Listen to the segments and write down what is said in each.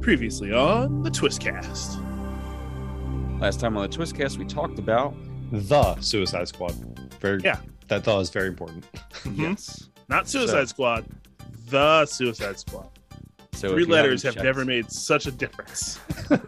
Previously on the Twistcast. Last time on the Twistcast, we talked about the Suicide Squad. Very Yeah. That thought is very important. Mhm. yes. Not Suicide So- Squad, the Suicide Squad. So Three letters have haven't never made such a difference.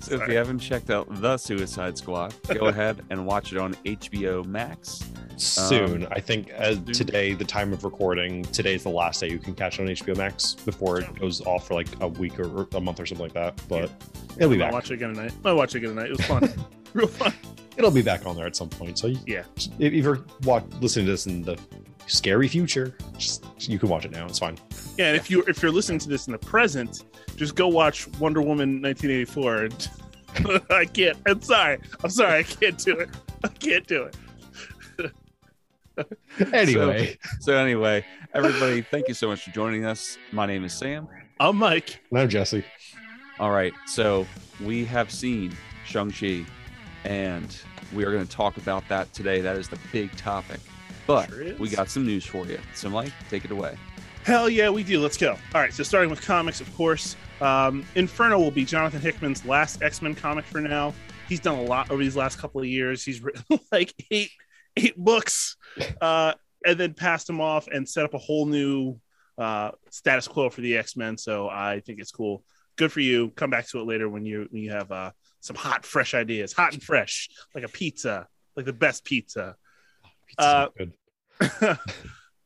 So if you haven't checked out the Suicide Squad, go ahead and watch it on HBO Max. Soon, um, I think uh, as today, the time of recording, today's the last day you can catch it on HBO Max before it goes off for like a week or, a month or something like that. But it'll be I'll back. watch it again tonight. I'll watch it again tonight. It was fun. Real fun. It'll be back on there at some point. So Yeah. if you're watch, listening to this in the scary future, just you can watch it now. It's fine. Yeah, and if you if you're listening to this in the present, just go watch Wonder Woman 1984. And I can't. I'm sorry. I'm sorry. I can't do it. I can't do it. Anyway, So anyway, everybody, thank you so much for joining us. My name is Sam. I'm Mike. and I'm Jesse. All right, so we have seen Shang-Chi, and we are going to talk about that today. That is the big topic. But Sure we got some news for you. So Mike, take it away. Hell yeah, we do. Let's go. All right, so starting with comics, of course, um, Inferno will be Jonathan Hickman's last X Men comic for now. He's done a lot over these last couple of years. He's written like eight eight books, uh, and then passed them off and set up a whole new uh, status quo for the X Men. So I think it's cool. Good for you. Come back to it later when you when you have uh, some hot, fresh ideas, hot and fresh, like a pizza, like the best pizza. Uh, good.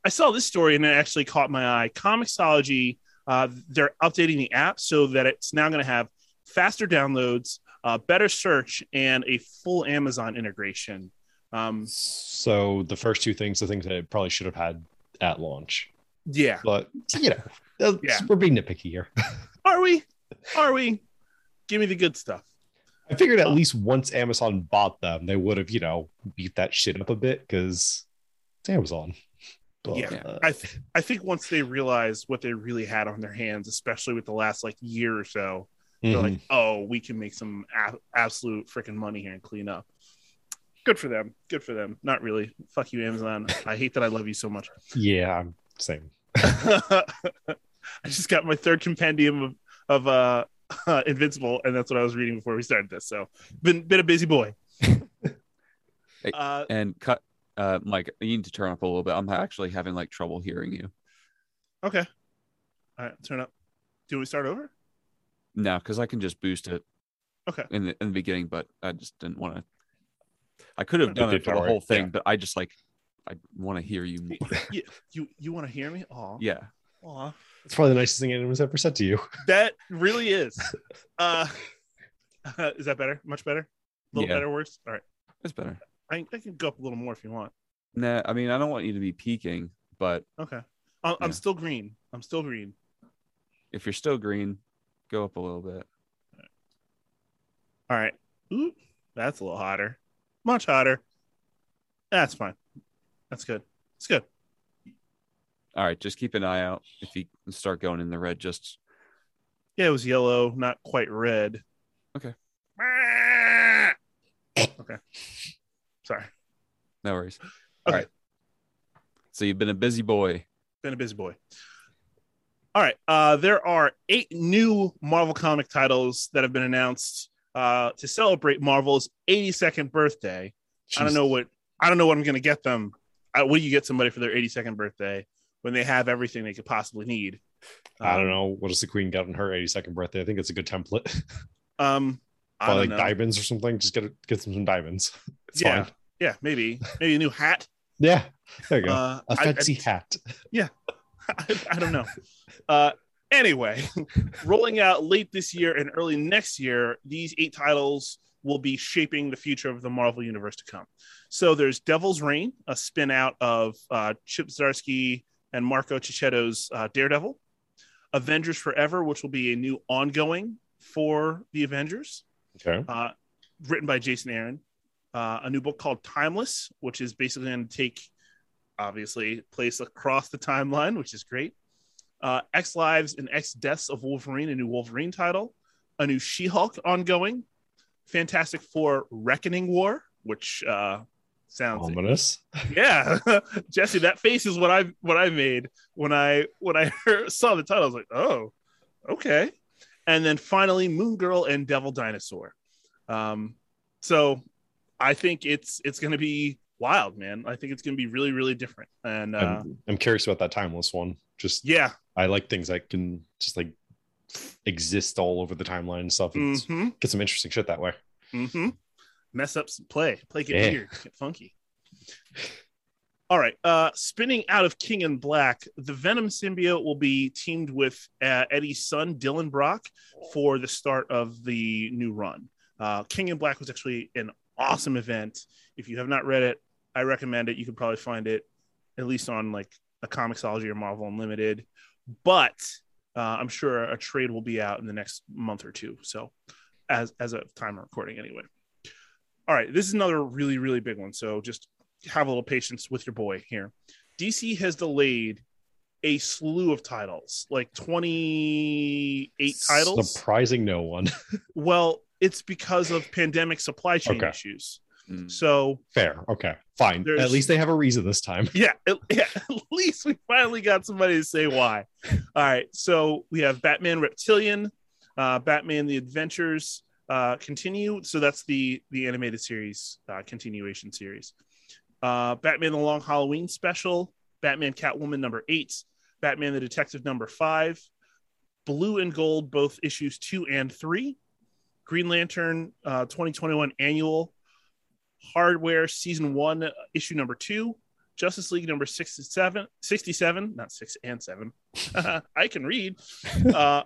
I saw this story and it actually caught my eye. Comixology, uh, they're updating the app so that it's now going to have faster downloads, uh, better search, and a full Amazon integration. Um, So the first two things, the things that it probably should have had at launch. yeah, But you know, Yeah. we're being nitpicky here. are we? Are we? Give me the good stuff. I figured at least once Amazon bought them, they would have, you know, beat that shit up a bit because it's Amazon. But, Yeah. uh, I th- I think once they realized what they really had on their hands, especially with the last like year or so, they're mhm. like, oh, we can make some a- absolute freaking money here and clean up. Good for them. Good for them. Not really. Fuck you, Amazon. I hate that I love you so much. yeah, I'm same. I just got my third compendium of, of uh, uh, Invincible, and that's what I was reading before we started this. So, been been a busy boy. Hey. uh, And cut, uh, Mike, you need to turn up a little bit. I'm actually having like trouble hearing you. okay. All right, turn up. Do we start over? No, because I can just boost it Okay. in the in the beginning, but I just didn't want to. I could have done it for the whole thing, yeah. but I just like I want to hear you. You you, you want to hear me? Oh yeah. Aw. It's probably the nicest thing anyone's ever said to you. That really is. Uh, is that better? Much better? A little Yeah. better, worse? All right. It's better. I, I can go up a little more if you want. Nah, I mean I don't want you to be peaking, but Okay. I'm, I'm still green. I'm still green. if you're still green, go up a little bit. All right. Ooh, that's a little hotter. Much hotter. That's fine. That's good. It's good. All right, just keep an eye out. If you start going in the red, just Yeah, it was yellow, not quite red. Okay. Okay. Sorry. no worries. All Okay. right. So you've been a busy boy. Been a busy boy. All right. Uh, there are eight new Marvel comic titles that have been announced uh, to celebrate Marvel's 82nd birthday. I don't know what I don't know what I'm going to get them. Uh, what do you get somebody for their 82nd birthday when they have everything they could possibly need? I don't Um, know. What does the Queen get on her 82nd birthday? I think it's a good template. Um, I Probably like know. diamonds or something. Just get get some, some diamonds. It's Yeah. fine. Yeah, maybe maybe a new hat. Yeah. There you go. Uh, a I- fancy hat. I, I don't know. Uh, anyway, rolling out late this year and early next year, these eight titles will be shaping the future of the Marvel universe to come. So there's Devil's Reign, a spin out of uh, Chip Zdarsky and Marco Checchetto's uh, Daredevil. Avengers Forever, which will be a new ongoing for the Avengers, Okay. uh, written by Jason Aaron. Uh, a new book called Timeless, which is basically going to take, obviously, place across the timeline, which is great. Uh, X Lives and X Deaths of Wolverine, a new Wolverine title. A new She Hulk ongoing. Fantastic Four Reckoning War, which uh, sounds Ominous. yeah, Jesse, that face is what I what I made when I when I heard, saw the title. I was like, oh, Okay. And then finally, Moon Girl and Devil Dinosaur. Um, so I think it's it's going to be wild, man. I think it's going to be really really different. And uh, I'm, I'm curious about that timeless one. Just yeah, I like things that can just like exist all over the timeline and stuff. It's- hmm Get some interesting shit that way. hmm Mess up some play, play get Yeah. weird, get funky. All right. Uh, spinning out of King in Black, the Venom symbiote will be teamed with uh, Eddie's son, Dylan Brock, for the start of the new run. Uh, King in Black was actually an awesome event. If you have not read it, I recommend it. You could probably find it at least on like a Comixology or Marvel Unlimited. But uh, I'm sure a trade will be out in the next month or two. So, as as of time of recording, anyway. All right, this is another really really big one. So just have a little patience with your boy here. DC has delayed a slew of titles, like 28 titles. Surprising no one. Well, it's because of pandemic supply chain Okay. issues. Mm. So, Fair. Okay. Fine. At least they have a reason this time. yeah, at, yeah, at least we finally got somebody to say why. All right, so we have Batman Reptilian, uh, Batman the Adventures uh, continue. So that's the the animated series uh, continuation series. Uh, Batman the Long Halloween special, Batman Catwoman number eight, Batman the Detective number five, Blue and Gold both issues two and three, Green Lantern uh, 2021 annual, Hardware season one uh, issue number two, Justice League number 67, 67 not six and seven. I can read. Uh,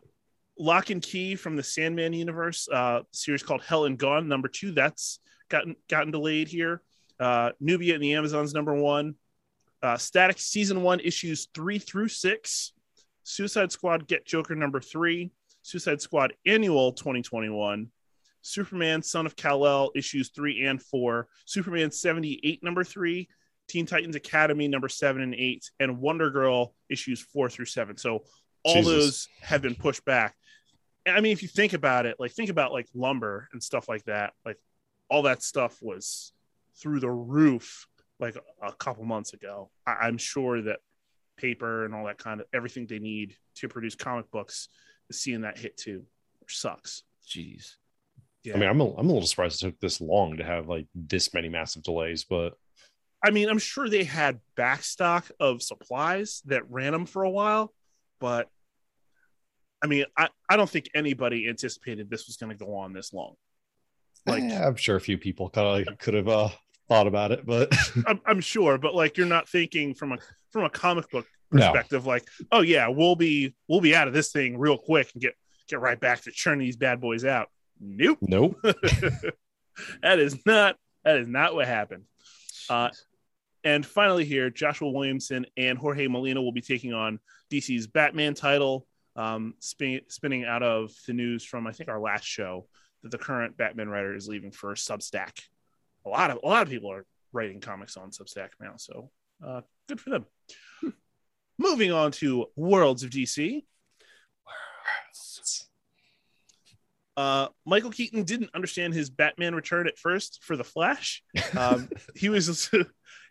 Locke and Key from the Sandman universe, uh, series called Hell and Gone number two. That's gotten gotten delayed here. Uh, Nubia and the Amazons number one. Uh, Static season one issues three through six. Suicide Squad Get Joker number three. Suicide Squad Annual 2021. Superman Son of Kal-El issues three and four. Superman 78 number three. Teen Titans Academy number seven and eight, and Wonder Girl issues four through seven. So all Jesus. those have been pushed back. I mean, if you think about it, like think about like lumber and stuff like that, like all that stuff was through the roof like a couple months ago. I- I'm sure that paper and all that kind of everything they need to produce comic books is seeing that hit too, which sucks. Jeez. Yeah. I mean, I'm a, I'm a little surprised it took this long to have like this many massive delays, but I mean, I'm sure they had backstock of supplies that ran them for a while, but I mean, I, I don't think anybody anticipated this was going to go on this long. Like, Eh, I'm sure a few people kind of could have uh, thought about it, but I'm, I'm sure, but like, you're not thinking from a from a comic book no. perspective, like, oh yeah, we'll be we'll be out of this thing real quick and get get right back to churning these bad boys out. Nope, Nope. that is not that is not what happened. Uh, And finally, here, Joshua Williamson and Jorge Molina will be taking on DC's Batman title, um, spin, spinning out of the news from I think our last show that the current Batman writer is leaving for Substack. A lot of a lot of people are writing comics on Substack now, so uh, good for them. Moving on to Worlds of DC. Uh, Michael Keaton didn't understand his Batman return at first for the Flash. Um, he was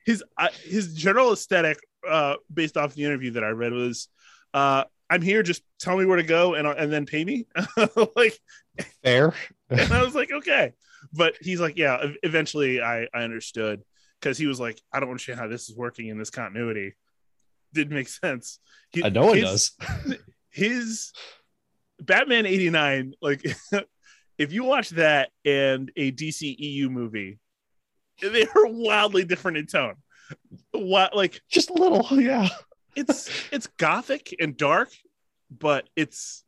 his uh, his general aesthetic, uh, based off the interview that I read, was uh, "I'm here, just tell me where to go and and then pay me." like, Fair. and I was like, okay, but he's like, yeah. Eventually, I I understood because he was like, I don't understand how this is working in this continuity. Didn't make sense. He- I know it does. his Batman 89, like if you watch that and a DC EU movie, they are wildly different in tone. What like Just a little, yeah. it's it's gothic and dark, but it's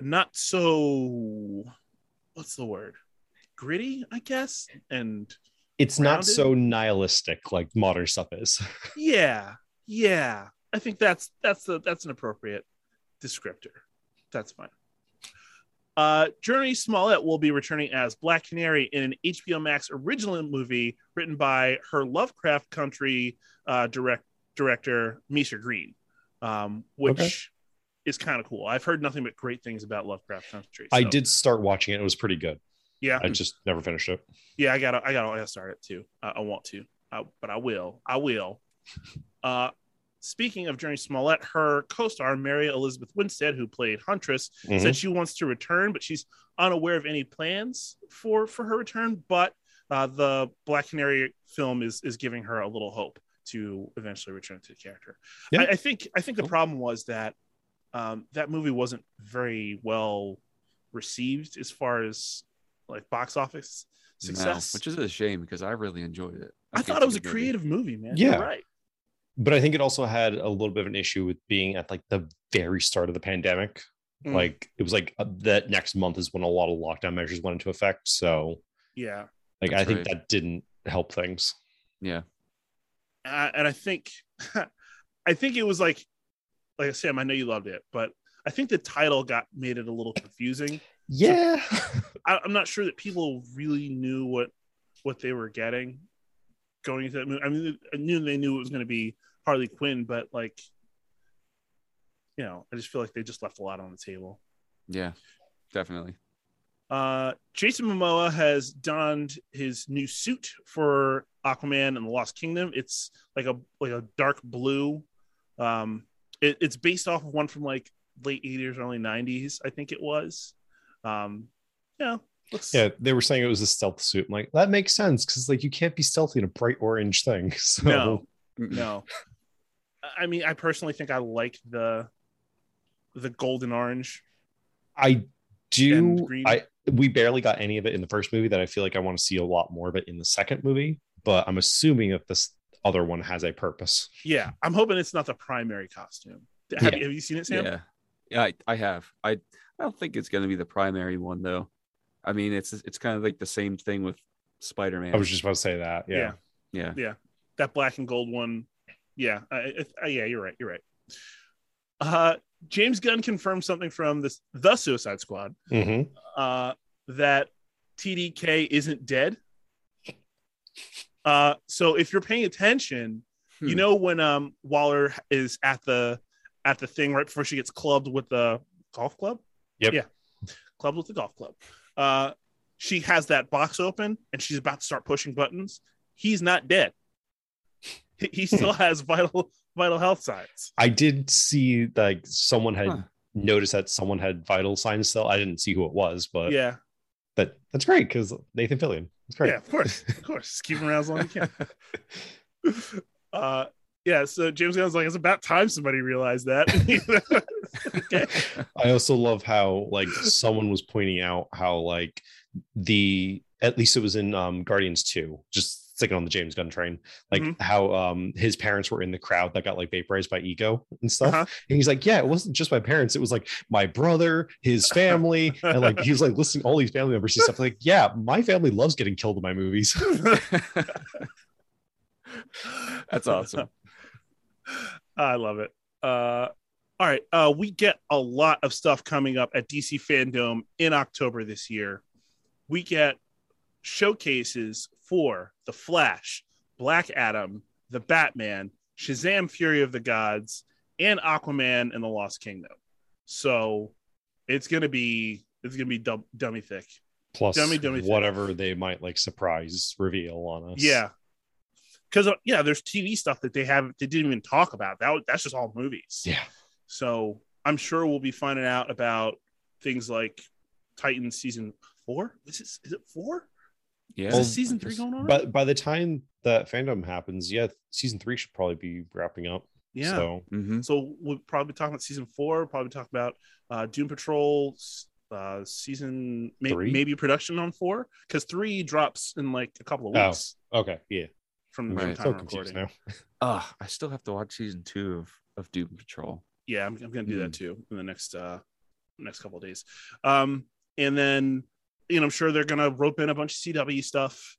not so what's the word? Gritty, I guess. And It's not so nihilistic like modern stuff is. yeah, yeah. I think that's that's the that's an appropriate descriptor. That's fine. Uh, Jurnee Smollett will be returning as Black Canary in an HBO Max original movie written by her Lovecraft Country uh, direct director Misha Green, um, which Okay. is kind of cool. I've heard nothing but great things about Lovecraft Country. I did start watching it. It was pretty good. yeah, I just never finished it. yeah, I gotta, I gotta, I gotta start it too. I, I want to, uh, but I will, I will. Uh, speaking of Jurnee Smollett, her co-star Mary Elizabeth Winstead, who played Huntress, Mhm. said she wants to return, but she's unaware of any plans for for her return. But uh, the Black Canary film is is giving her a little hope to eventually return to the character. Yeah. I, I think I think the problem was that um, that movie wasn't very well received as far as like box office No, success. which is a shame because I really enjoyed it. I think thought it was a movie. creative movie, man. Yeah. You're right. But I think it also had a little bit of an issue with being at like the very start of the pandemic. Mm. Like it was like uh, that next month is when a lot of lockdown measures went into effect. So Yeah. like I That's think right. that didn't help things. Yeah, uh, and I think, I think it was like, like Sam. I know you loved it, but I think the title got made it a little confusing. Yeah. I, I'm not sure that people really knew what what they were getting going into that movie. I mean, I knew they knew it was going to be Harley Quinn, but like, you know, I just feel like they just left a lot on the table. yeah, definitely. Uh, Jason Momoa has donned his new suit for Aquaman and the Lost Kingdom. It's like a like a dark blue. Um, it, it's based off of one from like late '80s, early '90s, I think it was. Um, yeah, yeah. They were saying it was a stealth suit. I'm like, that makes sense because like you can't be stealthy in a bright orange thing. So no, no. I mean, I personally think I like the the golden orange. I do I we barely got any of it in the first movie that I feel like I want to see a lot more of it in the second movie, but I'm assuming that this other one has a purpose. Yeah, I'm hoping it's not the primary costume. Have, Yeah. you, have you seen it, Sam? Yeah, yeah, I, I have. I I don't think it's going to be the primary one though. I mean, it's it's kind of like the same thing with Spider Man. I was just about to say that. Yeah. Yeah. yeah, that black and gold one. Yeah, I, I, I- yeah, you're right. You're right. Uh, James Gunn confirmed something from this the Suicide Squad Mhm. uh, that TDK isn't dead. Uh, so if you're paying attention, you Hmm. know when um Waller is at the at the thing right before she gets clubbed with the golf club. Yep. Yeah, clubbed with the golf club. Uh, she has that box open and she's about to start pushing buttons. He's not dead. He- He still has vital vital health signs. I did see like someone had Huh. noticed that someone had vital signs still. I didn't see who it was, but yeah, that that's great because Nathan Fillion. It's great. yeah, of course, of course. Just keep him around as long as you can. uh, yeah. So James Gunn's like, it's about time somebody realized that. okay. I also love how like someone was pointing out how like the at least it was in um Guardians 2, just sticking on the James Gunn train, like Mhm. how um his parents were in the crowd that got like vaporized by ego and stuff. Uh-huh. And he's like, Yeah, it wasn't just my parents, it was like my brother, his family, and like he was like listing all these family members and stuff. Like, yeah, my family loves getting killed in my movies. That's awesome. I love it. Uh, all right. Uh, we get a lot of stuff coming up at DC Fandom in October this year. We get showcases for The Flash, Black Adam, The Batman, Shazam Fury of the Gods, and Aquaman and the Lost Kingdom. So it's gonna be it's gonna be dum- dummy thick. Plus Dummy, dummy whatever they might like surprise reveal on us. Yeah. Because yeah, there's TV stuff that they have they didn't even talk about. That that's just all movies. Yeah. So I'm sure we'll be finding out about things like Titans season four. Is it is it four? Yeah. Is Well, this season three going on? But by the time that fandom happens, yeah, season three should probably be wrapping up. yeah. So hmm So we'll probably be talking about season four. Probably talk about uh, Doom Patrol uh, season may- Three? maybe production on four because three drops in like a couple of Oh, weeks okay, yeah. from the Right. time So of recording. now. Uh, I still have to watch season two of of Doom Patrol. Yeah i'm, I'm gonna do that Mm. too in the next uh next couple of days um and then you know i'm sure they're gonna rope in a bunch of cw stuff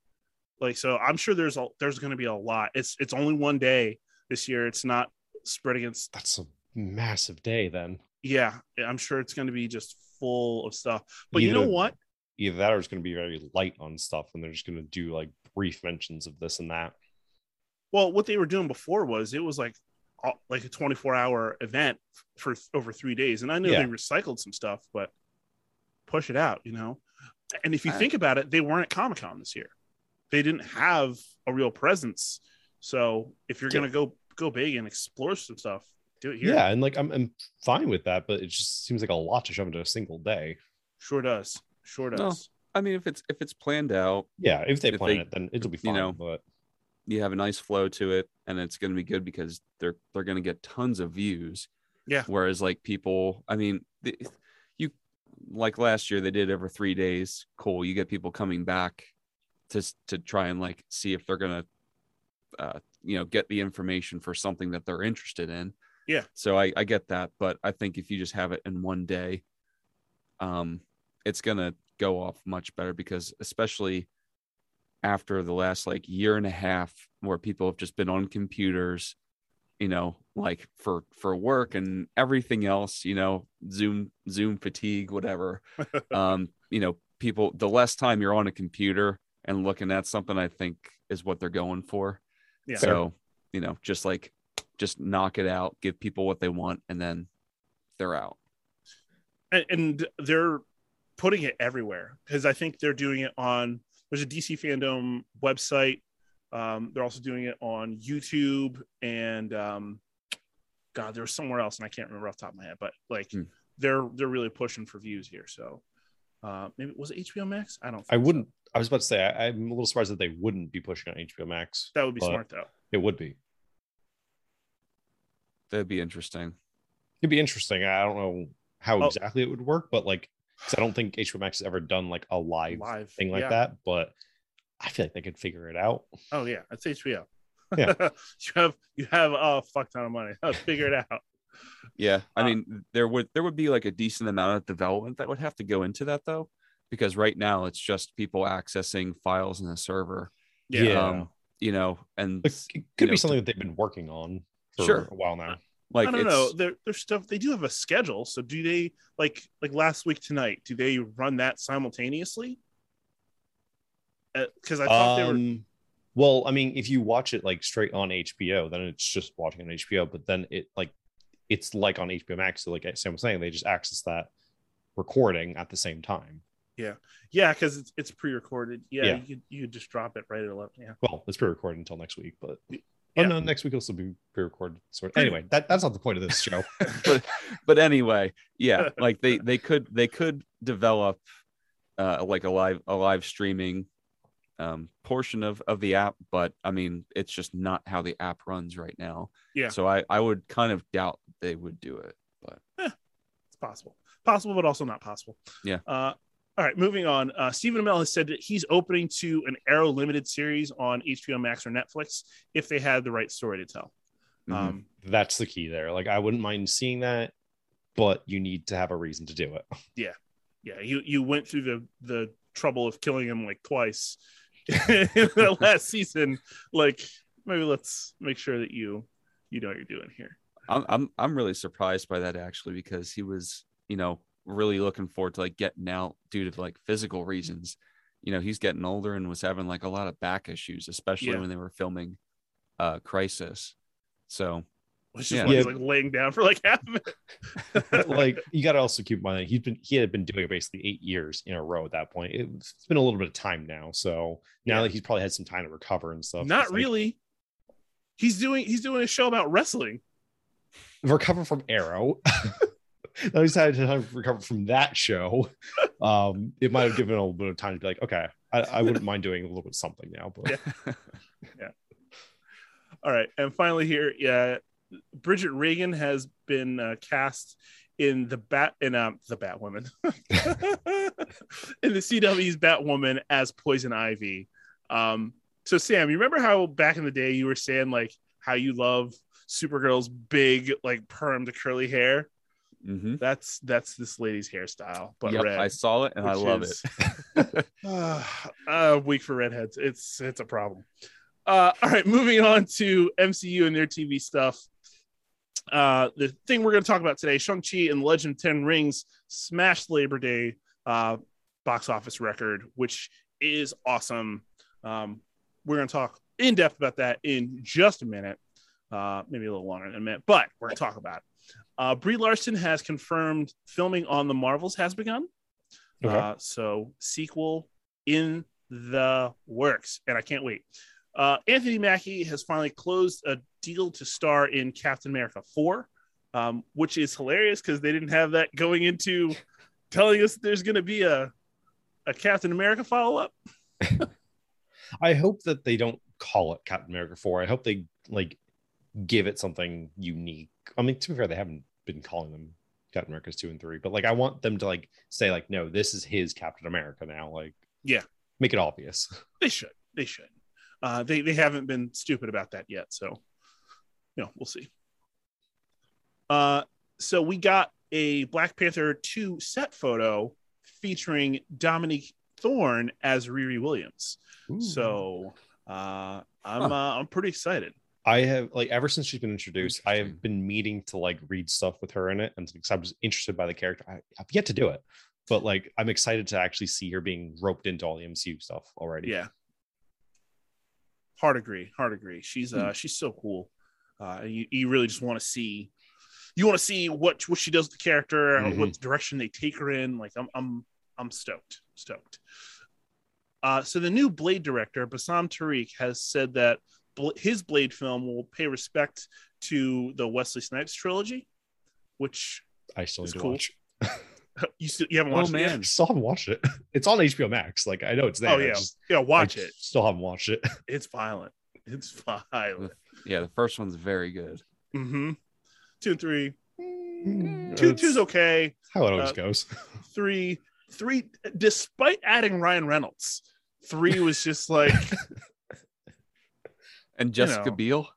like so i'm sure there's a there's gonna be a lot it's it's only one day this year it's not spread against That's a massive day then. yeah i'm sure it's gonna be just full of stuff but you know what Either that or it's going to be very light on stuff and they're just going to do like brief mentions of this and that. well what they were doing before was it was like like a 24 hour event for over three days and i know Yeah. they recycled some stuff but push it out you know and if you I- think about it they weren't at comic-con this year they didn't have a real presence so if you're Yeah. going to go go big and explore some stuff, do it here. Yeah, and like I'm I'm fine with that, but it just seems like a lot to shove into a single day. Sure does. Sure does. No. I mean, if it's if it's planned out, Yeah, if they If plan they- it, then it'll be you fine. know, but you have a nice flow to it, and it's going to be good because they're they're going to get tons of views. Yeah. Whereas like people, I mean, the, you like last year they did over three days. Cool. You get people coming back to to try and like see if they're gonna, uh, you know, get the information for something that they're interested in. Yeah. So I I get that, but I think if you just have it in one day, um, it's gonna go off much better because especially after the last like year and a half where people have just been on computers you know like for for work and everything else you know zoom zoom fatigue whatever. Um you know people the less time you're on a computer and looking at something i think is what they're going for. Yeah. so you know just like just knock it out give people what they want and then they're out. And, and they're putting it everywhere because I think they're doing it on there's a DC fandom website. Um, they're also doing it on YouTube and um, God, there was somewhere else and I can't remember off the top of my head, but like Hmm. they're they're really pushing for views here. So uh, maybe was it HBO Max? I don't. Think I wouldn't. I was about to say I, I'm a little surprised that they wouldn't be pushing on HBO Max. That would be smart though. It would be. that'd be interesting It'd be interesting. I don't know how Oh. exactly it would work, but like, 'cause I don't think HBO Max has ever done like a live, Live thing like yeah. that. But I feel like they could figure it out. Oh yeah, that's HBO. Yeah. you have you have a fuck ton of money. Let's figure it out. Yeah, I Uh, mean, there would there would be like a decent amount of development that would have to go into that though, because right now it's just people accessing files in the server. Yeah. Yeah. Um, you know, and it could know, be something that they've been working on for Sure. a while now. Like I don't know. Their their stuff they do have a schedule. So do they like like last week tonight? Do they run that simultaneously? Because I thought they were. Um, well, I mean, if you watch it like straight on HBO, then it's just watching on HBO. But then it like it's like on HBO Max. So like Sam was saying, they just access that recording at the same time. Yeah, yeah, because it's, it's pre-recorded. Yeah, Yeah. you could you could just drop it right at eleven. Yeah. Well, it's pre-recorded until next week, but Yeah. oh no, next week will still be pre-recorded. So Pretty- anyway, that, that's not the point of this show. but but anyway, yeah, like they they could they could develop uh like a live a live streaming um portion of of the app, but I mean, it's just not how the app runs right now. Yeah. So I I would kind of doubt they would do it, but It's possible, possible, but also not possible. Yeah. Uh, all right, moving on. Uh, Stephen Amell has said that he's opening to an Arrow limited series on HBO Max or Netflix if they had the right story to tell. mhm. Um, that's the key there. Like I wouldn't mind seeing that, but you need to have a reason to do it. Yeah, yeah, you you went through the the trouble of killing him like twice in the last season. Like maybe let's make sure that you you know what you're doing here. I'm I'm I'm really surprised by that actually because he was, you know, really looking forward to like getting out due to like physical reasons. You know, he's getting older and was having like a lot of back issues, especially Yeah. when they were filming uh Crisis. So Which is Yeah. why he's like laying down for like half of it. like you got to also keep in mind he's been he had been doing it basically eight years in a row at that point. It, it's been a little bit of time now, so now Yeah. that he's probably had some time to recover and stuff. not it's like, really. He's doing he's doing a show about wrestling. recover from Arrow. now he's had to recover from that show. Um, it might have given a little bit of time to be like, okay, I, I wouldn't mind doing a little bit something now, but Yeah. All right, and finally here, yeah, Bridget Regan has been uh, cast in the bat in um the Batwoman in the CW's Batwoman as Poison Ivy. Um, so Sam, you remember how back in the day you were saying like how you love Supergirl's big like perm to curly hair? Mhm. That's that's this lady's hairstyle, but Yep, red. I saw it and I love is- it. uh, uh, weak for redheads. It's it's a problem. Uh, all right, moving on to MCU and their TV stuff. Uh, the thing we're going to talk about today, Shang-Chi and Legend of Ten Rings smashed Labor Day uh, box office record, which is awesome. Um, we're going to talk in depth about that in just a minute, uh, maybe a little longer than a minute, but we're going to talk about it. Uh, Brie Larson has confirmed filming on The Marvels has begun. Okay. Uh, so sequel in the works, and I can't wait. Uh, Anthony Mackie has finally closed a deal to star in Captain America 4, um, which is hilarious because they didn't have that going into telling us there's going to be a, a Captain America follow up. I hope that they don't call it Captain America 4. I hope they like give it something unique. I mean, to be fair, they haven't been calling them Captain America's 2 and 3, but like I want them to like say like no, this is his Captain America now. Like Yeah. Make it obvious. They should. They should. Uh, they they haven't been stupid about that yet, so you know we'll see. Uh, so we got a Black Panther two set photo featuring Dominique Thorne as Riri Williams. So uh, I'm Huh. uh, I'm pretty excited. I have like ever since she's been introduced, I have been meeting to like read stuff with her in it, and because I was interested by the character, I, I've yet to do it, but like I'm excited to actually see her being roped into all the MCU stuff already. Yeah. Hard agree. Hard agree. She's uh she's so cool. Uh, you, you really just want to see you want to see what what she does with the character, Mhm. what direction they take her in. Like I'm I'm I'm stoked, stoked. Uh, so the new Blade director Bassam Tariq has said that his Blade film will pay respect to the Wesley Snipes trilogy, which I still need It's to cool. watch. you still you haven't Oh watched it yet? man, Still haven't watched it. It's on HBO Max. Like I know it's there. Oh yeah, just- yeah. Watch I it. Still haven't watched it. It's violent. It's violent. yeah, the first one's very good. Mm-hmm. Two and three. Mm, Two two's okay. How it always uh, goes. Three three. Despite adding Ryan Reynolds, three was just like And Jessica know. Biel.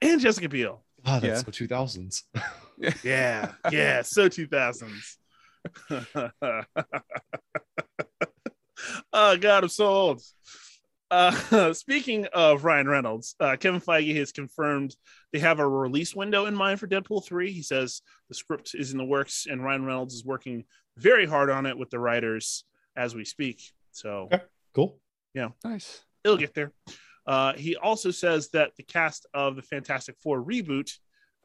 and Jessica Biel. Ah, that's yeah. so two thousands. Yeah, yeah. So two thousands. oh God, I'm so old. Uh, speaking of Ryan Reynolds, uh, Kevin Feige has confirmed they have a release window in mind for Deadpool 3. He says the script is in the works and Ryan Reynolds is working very hard on it with the writers as we speak. So Okay. Cool. Yeah. Nice. it'll get there. Uh, he also says that the cast of the Fantastic Four reboot,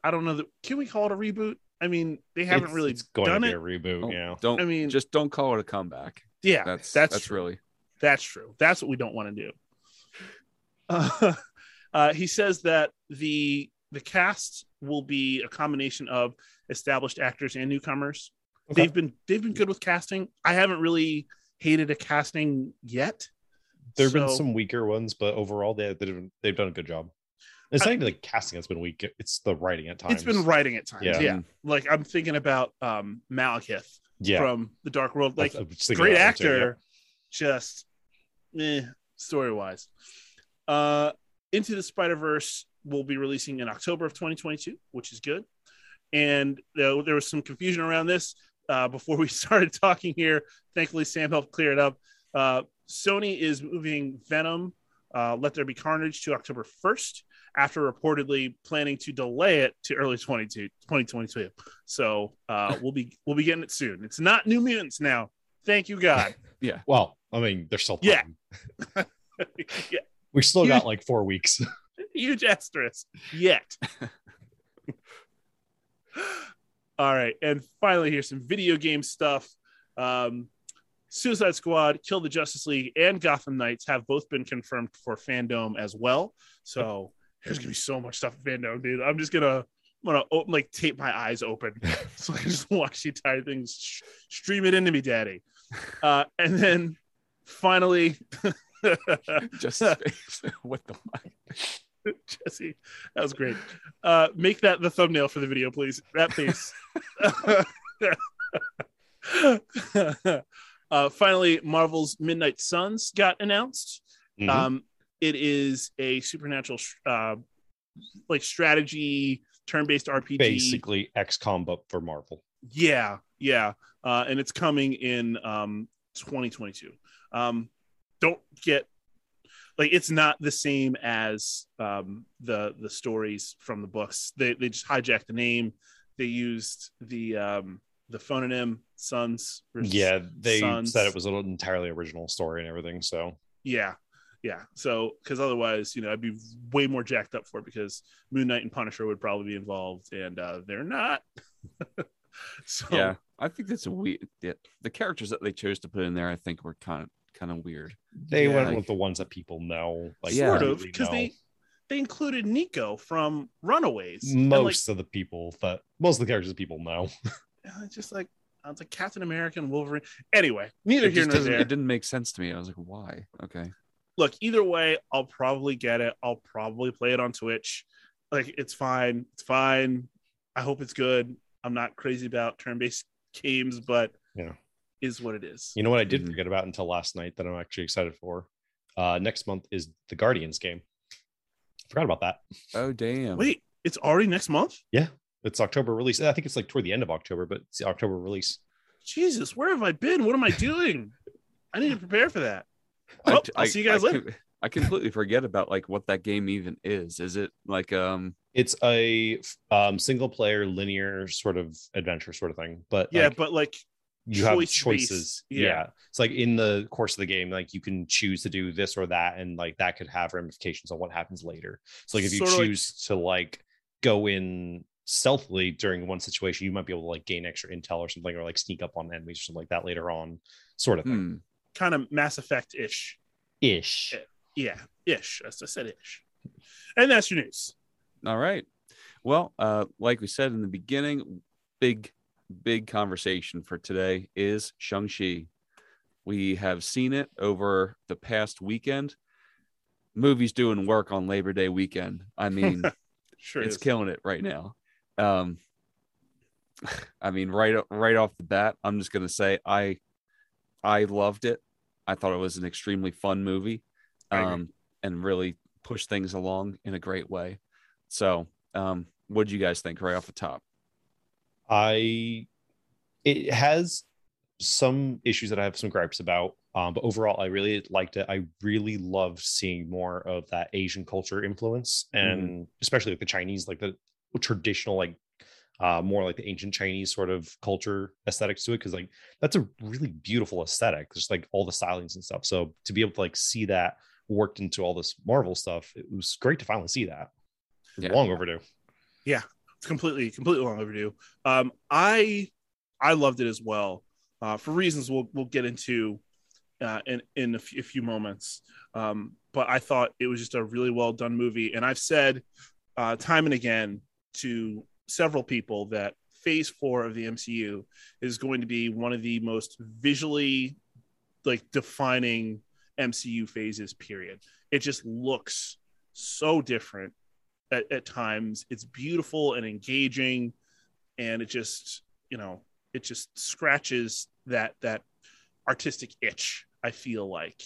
I don't know that can we call it a reboot? I mean, they haven't It's- really it's going done to be it. a reboot. Don't, yeah. don't I mean- just don't call it a comeback. Yeah, That's that's that's, really That's true. That's what we don't want to do. Uh, uh, he says that the the cast will be a combination of established actors and newcomers. Okay. They've been they've been good with casting. I haven't really hated a casting yet. There have been some weaker ones, but overall they they've, they've done a good job. It's not even the casting that's been weak; it's the writing at times. It's been writing at times. Yeah. Yeah. Like I'm thinking about um Malekith yeah. from the Dark World. Like I was thinking great about that too, actor, just eh, story wise. Uh, Into the Spider Verse will be releasing in October of 2022, which is good. And uh, there was some confusion around this uh, before we started talking here. Thankfully, Sam helped clear it up. Uh, Sony is moving Venom, uh, Let There Be Carnage, to October 1st after reportedly planning to delay it to early 22, 2022. So uh, we'll be we'll be getting it soon. It's not New Mutants now. Thank you, God. yeah. Well, I mean, there's still Yeah. yeah, We still You- got like four weeks. huge asterisk yet. All right, and finally, here's some video game stuff. Um, Suicide Squad, Kill the Justice League, and Gotham Knights have both been confirmed for Fandom as well. So there's gonna be so much stuff in Fandom, dude. I'm just gonna I'm gonna open, like tape my eyes open so I can just watch the entire thing. Sh- stream it into me, daddy. Uh, and then finally, Just what the fuck? Jesse, that was great. Uh, make that the thumbnail for the video, please. That face. Uh, finally, Marvel's Midnight Suns got announced. Mhm. Um, it is a supernatural, uh, like strategy turn-based RPG. Basically, XCOM but for Marvel. Yeah, yeah, uh, and it's coming in um, 2022. Um, don't get like it's not the same as um, the the stories from the books. They they just hijacked the name. They used the um, the phononym Sons. Yeah, they Sons. said it was an entirely original story and everything. So Yeah, yeah. So because otherwise, you know, I'd be way more jacked up for it because Moon Knight and Punisher would probably be involved, and uh, they're not. so Yeah, I think that's a weird. Yeah, the characters that they chose to put in there, I think, were kind of kind of weird. they Yeah. went Like- with the ones that people know. Like sort really of because they they included Nico from Runaways. Most of the people that most of the characters people know. like, just like I was like Captain America and Wolverine. Anyway, neither It, here nor there. it didn't make sense to me. I was like, why? Okay. Look, either way, I'll probably get it. I'll probably play it on Twitch. Like it's fine. It's fine. I hope it's good. I'm not crazy about turn-based games, but Yeah. is what it is. You know what I did Mhm. forget about until last night that I'm actually excited for? Uh, next month is the Guardians game. Forgot about that. Oh damn. Wait, it's already next month? It's October release. I think it's like toward the end of October, but it's the October release. Jesus, where have I been? What am I doing? I need to prepare for that. I- Well, I, I'll see you guys I later. com- I completely forget about like what that game even is. Is it like um It's a um, single player linear sort of adventure sort of thing, but Yeah, like, but like you have choice-based. choices. Yeah. Yeah. It's like in the course of the game, like you can choose to do this or that, and like that could have ramifications on what happens later. So like if you Sorta like- choose to like go in stealthily during one situation, you might be able to like gain extra intel or something, or like sneak up on enemies or something like that later on, sort of thing. hmm, kind of Mass Effect ish. Ish. Yeah, ish. As I said, ish. And that's your news. all right. Well, uh like we said in the beginning, big big conversation for today is Shang-Chi. We have seen it over the past weekend. Movies doing work on Labor Day weekend. I mean, Sure, it's is. killing it right now. Um, I mean, right right off the bat, I'm just gonna say I I loved it. I thought it was an extremely fun movie, um, and really pushed things along in a great way. So, um, what did you guys think right off the top? I it has some issues that I have some gripes about. Um, but overall, I really liked it. I really loved seeing more of that Asian culture influence, and especially like the Chinese, like the traditional, like uh, more like the ancient Chinese sort of culture aesthetics to it. Because like that's a really beautiful aesthetic, just like all the stylings and stuff. So to be able to like see that worked into all this Marvel stuff, it was great to finally see that. Yeah. Long overdue. Yeah. It's completely, completely long overdue. Um, I, I loved it as well, uh, for reasons we'll we'll get into, uh, in in a few, a few moments. Um, but I thought it was just a really well done movie, and I've said, uh, time and again to several people that Phase Four of the MCU is going to be one of the most visually, like defining MCU phases. Period. It just looks so different at, at times. It's beautiful and engaging, and it just you know it just scratches that that artistic itch. I feel like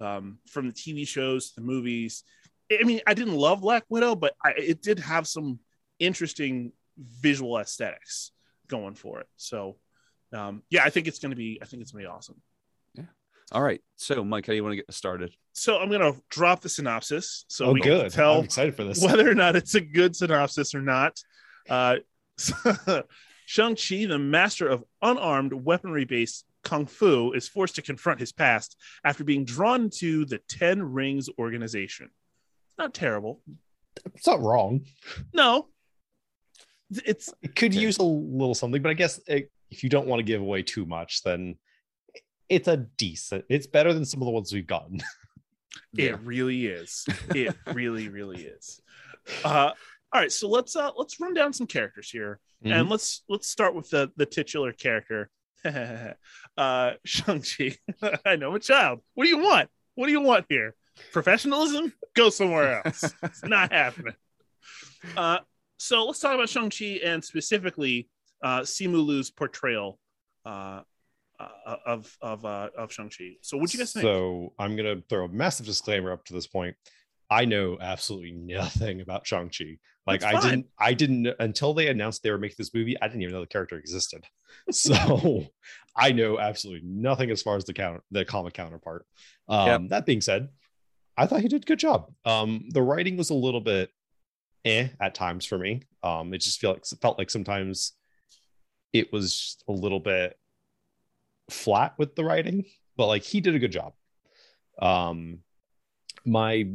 um, from the TV shows, the movies. I mean, I didn't love Black Widow, but I, it did have some interesting visual aesthetics going for it. So, um, yeah, I think it's going to be. I think it's going to be awesome. Yeah. All right, so Mike, how do you want to get started? So I'm going to drop the synopsis so oh, we good. can tell I'm excited for this. whether or not it's a good synopsis or not. Uh, Shang-Chi, the master of unarmed weaponry based kung fu, is forced to confront his past after being drawn to the Ten Rings organization. It's not terrible. It's not wrong. No. It's It could Okay. use a little something, but I guess it, if you don't want to give away too much, then it's a decent. It's better than some of the ones we've gotten. it really is. It really, really is. Uh all right, so let's uh let's run down some characters here. and let's let's start with the the titular character uh shang-chi i know a child what do you want what do you want here professionalism go somewhere else it's not happening uh so let's talk about shang-chi and specifically uh simu liu's portrayal uh uh, of of uh of shang-chi so what do you guys think So I'm gonna throw a massive disclaimer up to this point. I know absolutely nothing about Shang Chi. Like I didn't, I didn't until they announced they were making this movie. I didn't even know the character existed. So I know absolutely nothing as far as the count the comic counterpart. Um, Yep. That being said, I thought he did a good job. Um, the writing was a little bit eh at times for me. Um, it just felt like felt like sometimes it was a little bit flat with the writing, but like he did a good job. Um, my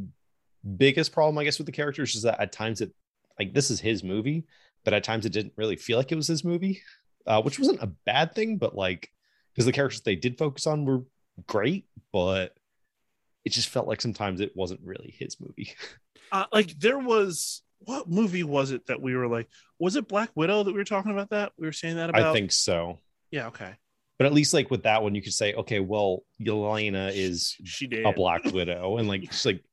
biggest problem, I guess, with the characters is that at times it like this is his movie, but at times it didn't really feel like it was his movie, uh, which wasn't a bad thing, but like because the characters they did focus on were great, but it just felt like sometimes it wasn't really his movie. Uh, like there was what movie was it that we were like? Was it Black Widow that we were talking about? That we were saying that about. I think so. Yeah. Okay. But at least like with that one, you could say, okay, well, Yelena is She did. a Black Widow, and like it's like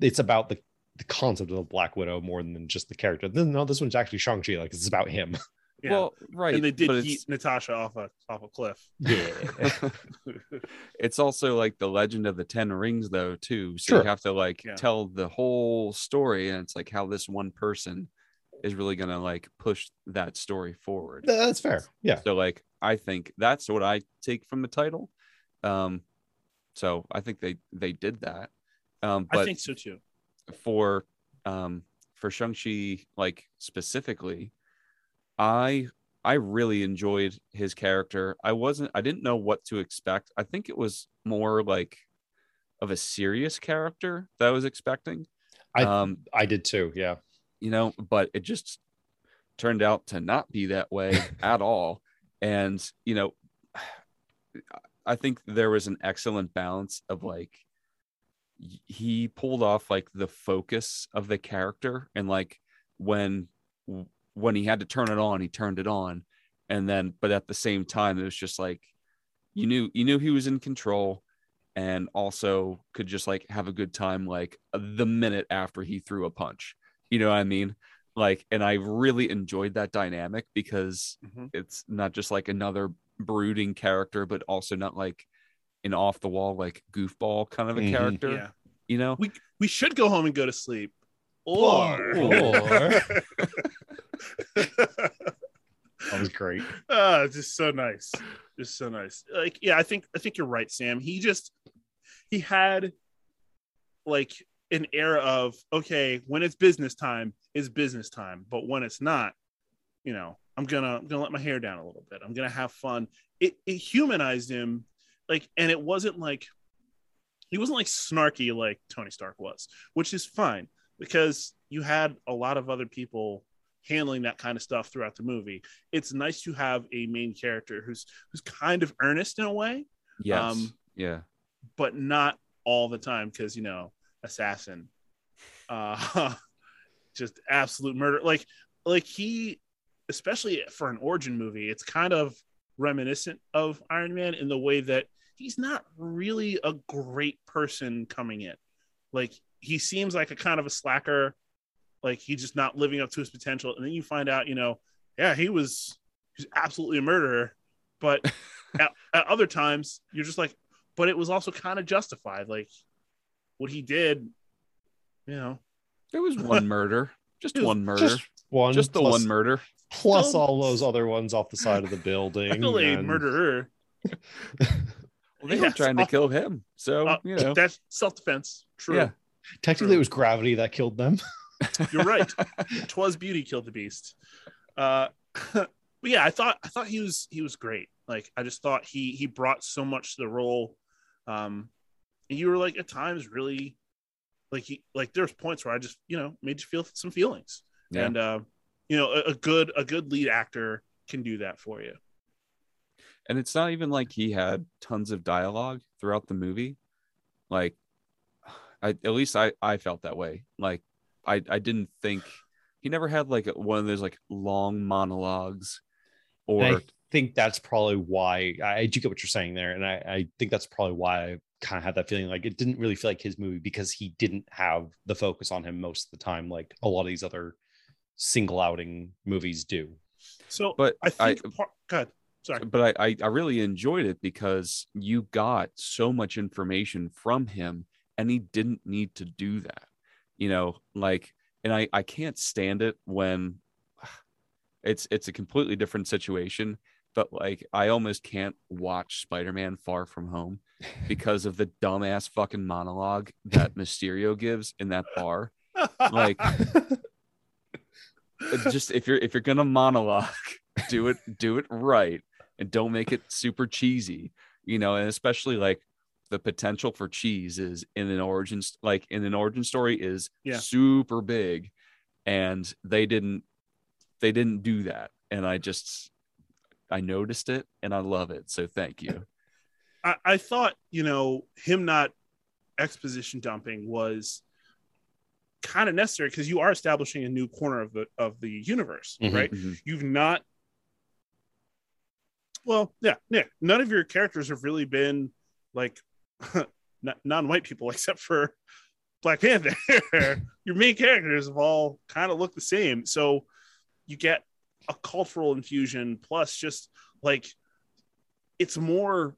it's about the the concept of the Black Widow more than just the character. Then no, this one's actually Shang Chi. Like it's about him. Yeah. Well, right. and they did but eat Natasha off a off a cliff. Yeah. it's also like the legend of the Ten Rings, though, too. So Sure. you have to like Yeah. tell the whole story, and it's like how this one person is really gonna like push that story forward. That's fair. Yeah. So like I think that's what I take from the title. Um so I think they they did that. Um I think so too. for um for Shang-Chi like specifically, I I really enjoyed his character. I wasn't I didn't know what to expect. I think it was more like of a serious character that I was expecting. I um I did too. Yeah. you know, but it just turned out to not be that way at all. And, you know, I think there was an excellent balance of like, he pulled off like the focus of the character and like when when he had to turn it on he turned it on and then but at the same time it was just like you knew you knew he was in control and also could just like have a good time like the minute after he threw a punch you know what i mean like and i really enjoyed that dynamic because Mhm. it's not just like another brooding character but also not like an off the wall like goofball kind of a Mhm. character Yeah. you know We we should go home and go to sleep. Or, Or- That was great. Ah, just so nice. Just so nice. Like, yeah, I think I think you're right, Sam. He just he had like an era of okay, when it's business time, it's business time. But when it's not, you know, I'm gonna I'm gonna let my hair down a little bit. I'm gonna have fun. It it humanized him, like, and it wasn't like he wasn't like snarky like Tony Stark was, which is fine because you had a lot of other people handling that kind of stuff throughout the movie. It's nice to have a main character who's who's kind of earnest in a way, yes Um, yeah but not all the time because you know, assassin, uh, just absolute murder. Like like he, especially for an origin movie, it's kind of reminiscent of Iron Man in the way that he's not really a great person coming in. Like he seems like a kind of a slacker, like he's just not living up to his potential. And then you find out, you know, yeah, he was he's absolutely a murderer, but at, at other times you're just like, but it was also kind of justified. Like what he did, you know, there was one murder just was one murder Just one. just the plus- one murder Plus Still- all those other ones off the side of the building. still a and- murderer. well, they were trying to kill him so Uh, you know That's self defense. True. Yeah. Technically, it was gravity that killed them. You're right. Twas beauty killed the beast. Uh, but yeah, I thought I thought he was he was great. Like I just thought he he brought so much to the role. Um, and you were like at times really like he like there's points where I just you know made you feel some feelings. Yeah. And uh, you know a, a good a good lead actor can do that for you. and it's not even like he had tons of dialogue throughout the movie like i at least i i felt that way like i i didn't think he never had like one of those like long monologues or And I think that's probably why I, I do get what you're saying there, and I, I think that's probably why I kind of had that feeling like it didn't really feel like his movie because he didn't have the focus on him most of the time, like a lot of these other single outing movies do. So But I I- think part, God, sorry. but I, I i really enjoyed it because you got so much information from him and he didn't need to do that you know like and i i can't stand it when it's it's a completely different situation but like i almost can't watch spider-man far from home because of the dumbass fucking monologue that mysterio gives in that bar. Like just if you're if you're gonna monologue do it do it right and don't make it super cheesy you know and especially like the potential for cheese is in an origin like in an origin story is Yeah. super big and they didn't they didn't do that and i just i noticed it and i love it so thank you I, I thought, you know, him not exposition dumping was kind of necessary because you are establishing a new corner of the of the universe, Mhm. right? Mhm. You've not. Well, yeah, yeah. None of your characters have really been like non-white people, except for Black Panther. your main characters have all kind of look the same, so you get a cultural infusion plus just like it's more.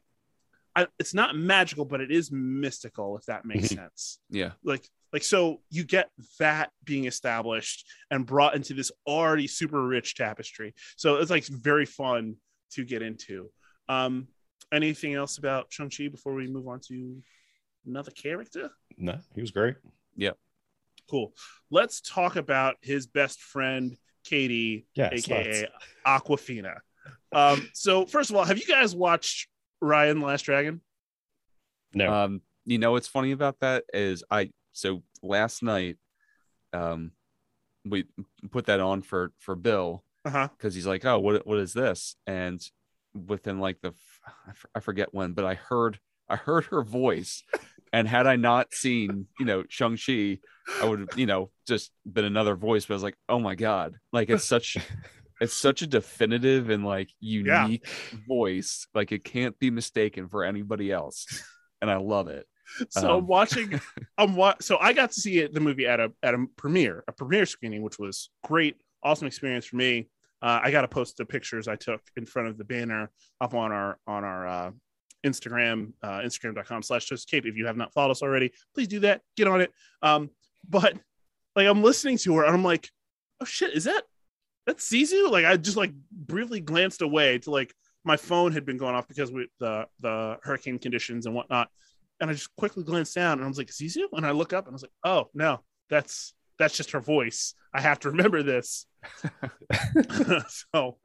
I, it's not magical, but it is mystical, if that makes Mhm. sense Yeah. like like so you get that being established and brought into this already super rich tapestry so it's like very fun to get into um anything else about shang-chi before we move on to another character No, he was great. Yep. Cool let's talk about his best friend katie Yeah, aka Awkwafina um so first of all have you guys watched Raya and the last dragon No. Um, you know what's funny about that is I so last night, um, we put that on for for Bill uh-huh because he's like, oh, what what is this? And within like the f- I forget when, but I heard I heard her voice, and had I not seen you know Shang Chi, I would have you know just been another voice. But I was like, oh my god, like it's such it's such a definitive and like Yeah. unique voice, like it can't be mistaken for anybody else, and I love it. so Um, I'm watching. I'm wa- so I got to see it, the movie at a at a premiere, a premiere screening, which was great, awesome experience for me. Uh, I got to post the pictures I took in front of the banner up on our on our uh, Instagram, uh, Instagram.com slash Cape. If you have not followed us already, please do that. Get on it. Um, but like I'm listening to her and I'm like, oh shit, is that that's Sisu? Like I just like briefly glanced away to like my phone had been going off because with the the hurricane conditions and whatnot and I just quickly glanced down and I was like, Sisu? And I look up and I was like, oh no, that's that's just her voice. I have to remember this. so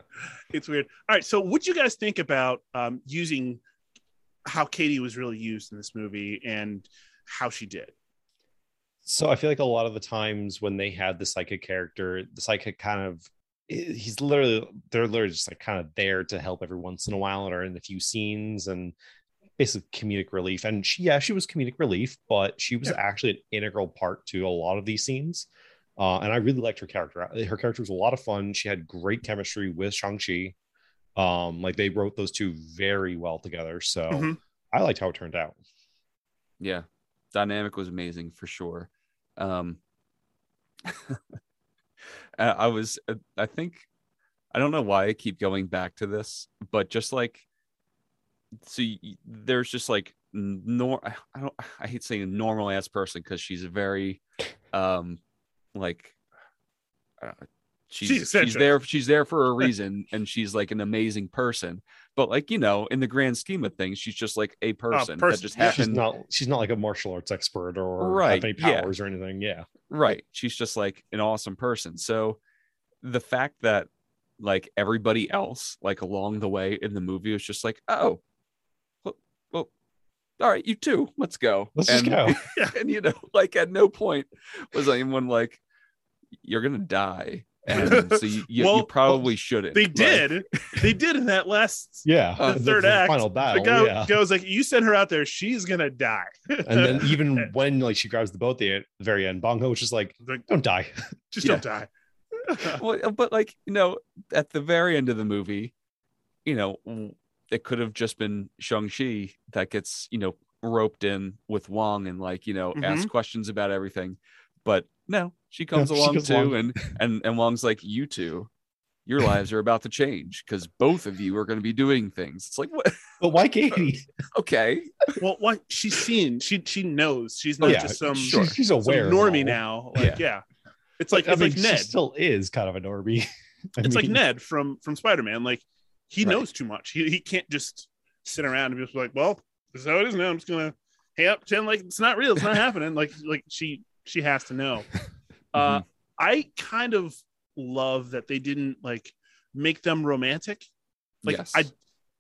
it's weird. All right. So what you guys think about um, using how Katie was really used in this movie and how she did? So I feel like a lot of the times when they had the psychic character, the psychic kind of he's literally they're literally just like kind of there to help every once in a while or in a few scenes and basically comedic relief. And she yeah, she was comedic relief, but she was Yeah. actually an integral part to a lot of these scenes. Uh, and I really liked her character. Her character was a lot of fun. She had great chemistry with Shang-Chi. Um, like they wrote those two very well together. So Mhm. I liked how it turned out. yeah dynamic was amazing for sure um I was uh, i think i don't know why i keep going back to this but just like so y- there's just like nor i don't i hate saying normal ass person because she's a very um like uh, she's She's she's, there she's there for a reason and she's like an amazing person but like you know in the grand scheme of things she's just like a person, that person, just yeah. She's not she's not like a martial arts expert or Right, have any yeah. powers or anything. Yeah. right she's just like an awesome person so the fact that like everybody else like along the way in the movie was just like oh well, well all right you too let's go Let's just and, go. and you know like at no point was anyone like you're gonna die and so you, you, Well, you probably shouldn't They Like, did. they did in that last Yeah. Uh, the third act. final the battle. guy yeah. goes like, "You send her out there, she's gonna die." And then even when like she grabs the boat at the very end, Bongo was just like, Like, don't die. just don't die. well, but like you know, at the very end of the movie, you know, it could have just been Shang Chi that gets you know roped in with Wong and like you know Mhm. ask questions about everything, but no, she comes she along comes too, along. and and and Wong's like, you two, your lives are about to change because both of you are going to be doing things. It's like what? But why Katie? Okay, well, what she's seen, she she knows. She's Oh, not yeah. just some, She's, Sure. she's aware. of normie it now. Like, yeah. It's like I it's mean, like she Ned. still is kind of a normie. I it's like Ned from from Spider Man. Like he Right. knows too much. He he can't just sit around and be like, well, this is how it is now. I'm just gonna hey up pretend like it's not real. It's not happening. Like like she she has to know. Uh, I kind of love that they didn't like make them romantic. Like yes, I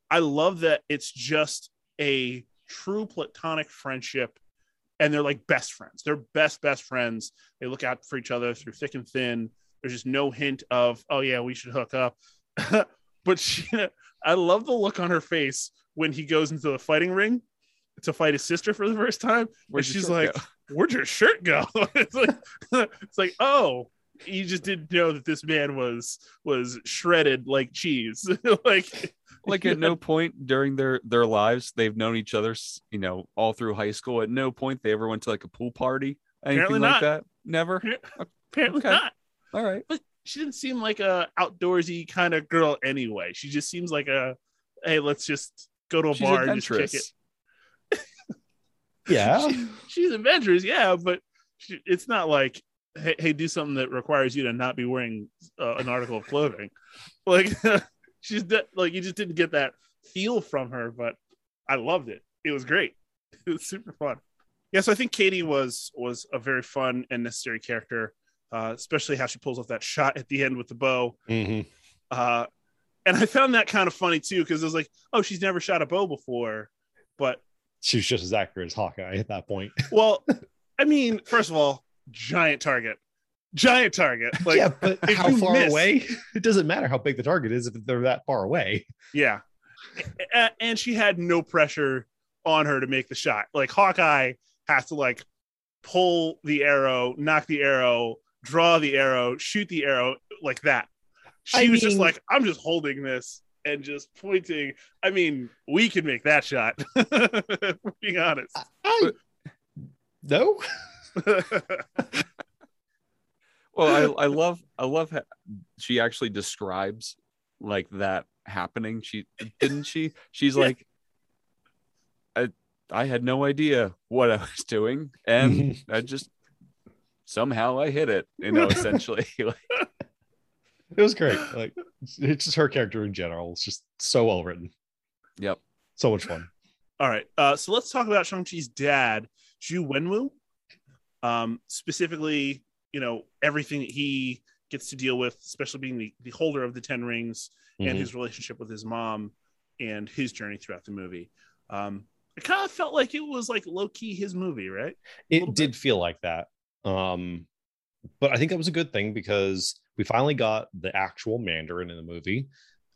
I love that it's just a true platonic friendship and they're like best friends. They're best best friends. They look out for each other through thick and thin. There's just no hint of, oh yeah, we should hook up. but she I love the look on her face when he goes into the fighting ring to fight his sister for the first time. Where'd and she's like? Where'd your shirt go? it's like it's like, oh, you just didn't know that this man was was shredded like cheese. like like at no point during their their lives they've known each other you know all through high school at no point they ever went to like a pool party anything Apparently like not. that never apparently Okay. not. all right But she didn't seem like a outdoorsy kind of girl anyway. She just seems like a hey, let's just go to a she's bar and just kick it. Yeah. She's adventurous, yeah, but she, it's not like hey, hey, do something that requires you to not be wearing uh, an article of clothing. Like she's de- like you just didn't get that feel from her, but I loved it. It was great. It was super fun. Yeah, so I think Katie was was a very fun and necessary character, uh, especially how she pulls off that shot at the end with the bow. Mhm. Uh, and I found that kind of funny too because it was like, oh, she's never shot a bow before, but She was just as accurate as Hawkeye at that point. well, I mean, first of all, giant target, giant target. Like, yeah, but how far miss- away? It doesn't matter how big the target is if they're that far away. Yeah. And she had no pressure on her to make the shot. Like Hawkeye has to like pull the arrow, knock the arrow, draw the arrow, shoot the arrow like that. She I was just like, I'm just holding this and just pointing. I mean, we can make that shot. if we're being honest. I, no. well I, I love i love how she actually describes like that happening she didn't she she's Yeah. like i i had no idea what i was doing and i just somehow i hit it you know essentially like, It was great. Like it's just her character in general. It's just so well written. yep So much fun. All right. Uh, so let's talk about Shang-Chi's dad, Xu Wenwu. Um, specifically, you know, everything that he gets to deal with, especially being the, the holder of the Ten Rings and Mhm. his relationship with his mom and his journey throughout the movie. Um, it kind of felt like it was like low key his movie, right? it did feel like that. Um, but I think that was a good thing because we finally got the actual Mandarin in the movie.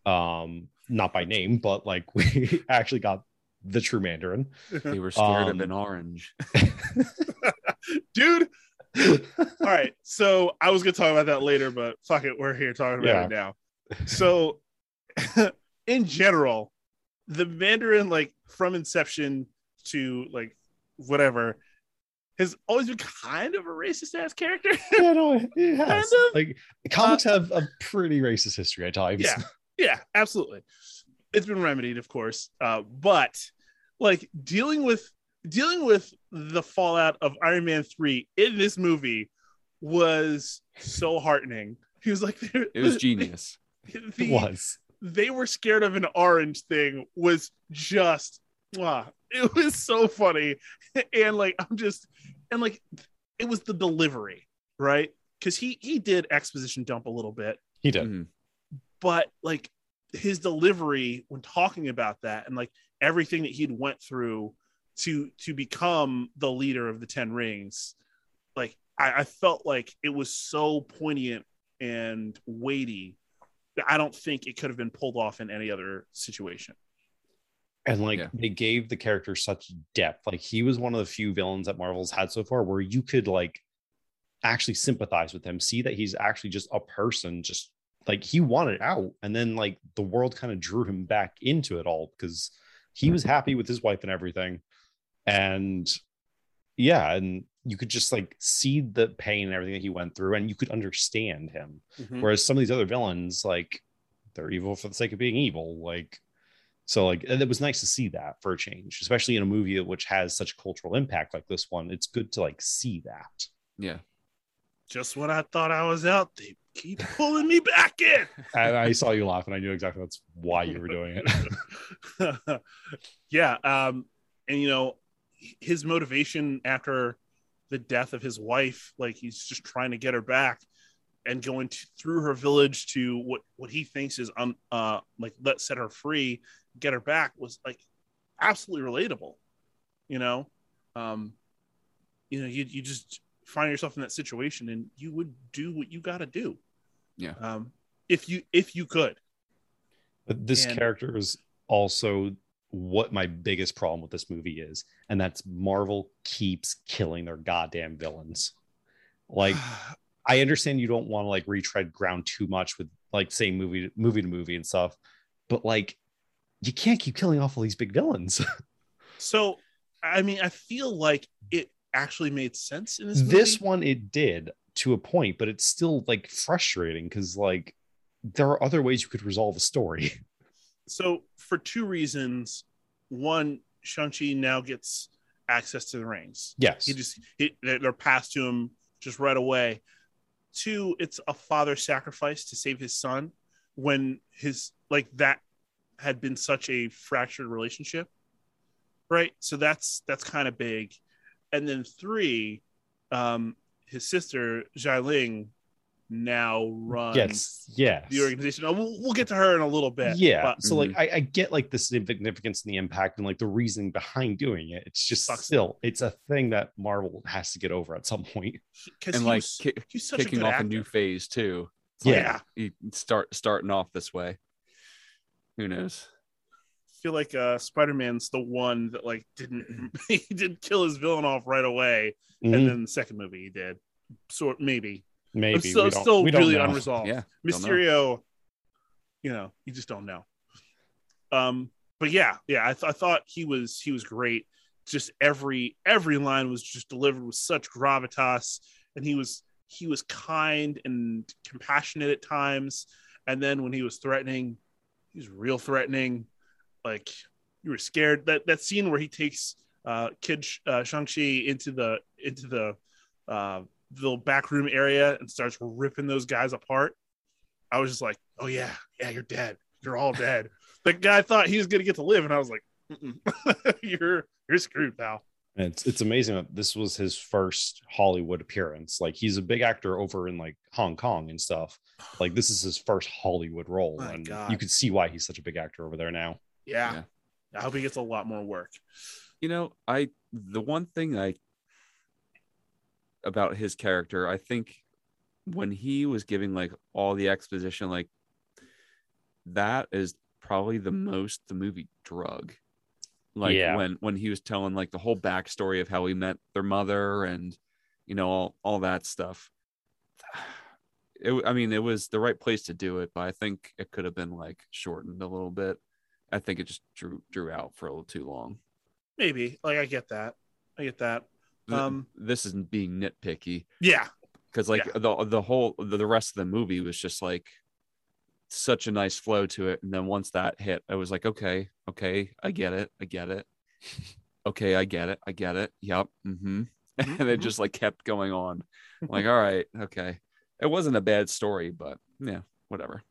Um, not by name, but like we actually got the true Mandarin. they were scared Um, of an orange Dude. All right. So I was to talk about that later, but fuck it. We're here talking about Yeah. it now. So, in general, the Mandarin, like from inception to like whatever, has always been kind of a racist ass character. yeah, no, it has. Kind of. Like comics have a pretty racist history at times. Yeah. yeah, absolutely. It's been remedied, of course. Uh, but like dealing with dealing with the fallout of Iron Man 3 in this movie was so heartening. He was like, it was genius It the- was. they were scared of an orange thing was just wow it was so funny and like i'm just and like it was the delivery right because he he did exposition dump a little bit He did. Mhm. but like his delivery when talking about that and like everything that he'd went through to to become the leader of the ten rings like i, I felt like it was so poignant and weighty that i don't think it could have been pulled off in any other situation And like Yeah. they gave the character such depth. Like he was one of the few villains that Marvel's had so far where you could like actually sympathize with him, see that he's actually just a person, just like he wanted out. And then like the world kind of drew him back into it all because he was mm-hmm. happy with his wife and everything. And yeah, and you could just like see the pain and everything that he went through, and you could understand him. Mm-hmm. Whereas some of these other villains, like they're evil for the sake of being evil. Like, so like and it was nice to see that for a change, especially in a movie which has such cultural impact like this one. It's good to like see that. yeah just when i thought i was out they keep pulling me back in And I saw you laugh, and I knew exactly that's why you were doing it. yeah um and you know his motivation after the death of his wife like he's just trying to get her back and going to, through her village to what what he thinks is um uh like let set her free get her back was like absolutely relatable you know um you know you, you just find yourself in that situation and you would do what you got to do Yeah. um if you if you could But this And- character is also what my biggest problem with this movie is, and that's Marvel keeps killing their goddamn villains. Like, I understand you don't want to like retread ground too much with like same movie movie to movie and stuff, but like you can't keep killing off all these big villains. so, I mean, I feel like it actually made sense in this. Movie. this one it did to a point, but it's still like frustrating because like there are other ways you could resolve a story. So, for two reasons, one, Shang Chi now gets access to the rings. Yes. He just he, they're passed to him just right away. Two, it's a father sacrifice to save his son when his like that had been such a fractured relationship. Right. So that's that's kind of big. And then three, um, his sister, Xialing, now runs yes, yes. the organization. Oh, We'll, we'll get to her in a little bit. yeah. but so like I, I get like the significance and the impact and like the reasoning behind doing it. It's just Sucks. still it's a thing that Marvel has to get over at some point. because and like was, ki- he's kicking a off actor. a new phase too. It's Yeah. like start starting off this way. Who knows? I feel like uh, Spider-Man's the one that like didn't he did kill his villain off right away, Mhm. and then the second movie he did. Sort maybe. Maybe It's still, we don't, still we don't really know. unresolved. Yeah, don't know. Mysterio, you know, you just don't know. Um, but yeah, yeah, I, th- I thought he was he was great. Just every every line was just delivered with such gravitas, and he was he was kind and compassionate at times. And then when he was threatening, he was real threatening. Like you were scared. That that scene where he takes uh, Kid uh, Shang Chi into the into the uh, the little back room area and starts ripping those guys apart. I was just like, oh yeah, yeah, you're dead. You're all dead. the guy thought he was gonna get to live, and I was like, Mm-mm. you're you're screwed, pal. And it's it's amazing that this was his first Hollywood appearance. Like he's a big actor over in like Hong Kong and stuff. Like this is his first Hollywood role, My and God. you could see why he's such a big actor over there now. Yeah. Yeah. I hope he gets a lot more work. You know, I the one thing I about his character, I think when he was giving like all the exposition, like that is probably the most the movie drug. Like Yeah. when when he was telling like the whole backstory of how he met their mother and you know all all that stuff. It, I mean, it was the right place to do it, but I think it could have been like shortened a little bit. I think it just drew drew out for a little too long. Maybe. Like I get that. I get that. Um, this isn't being nitpicky Yeah. because like Yeah. the the whole the, the rest of the movie was just like such a nice flow to it and then once that hit i was like okay okay i get it i get it okay i get it i get it yep mm-hmm. Mhm, and it mhm. just like kept going on like all right okay it wasn't a bad story but yeah whatever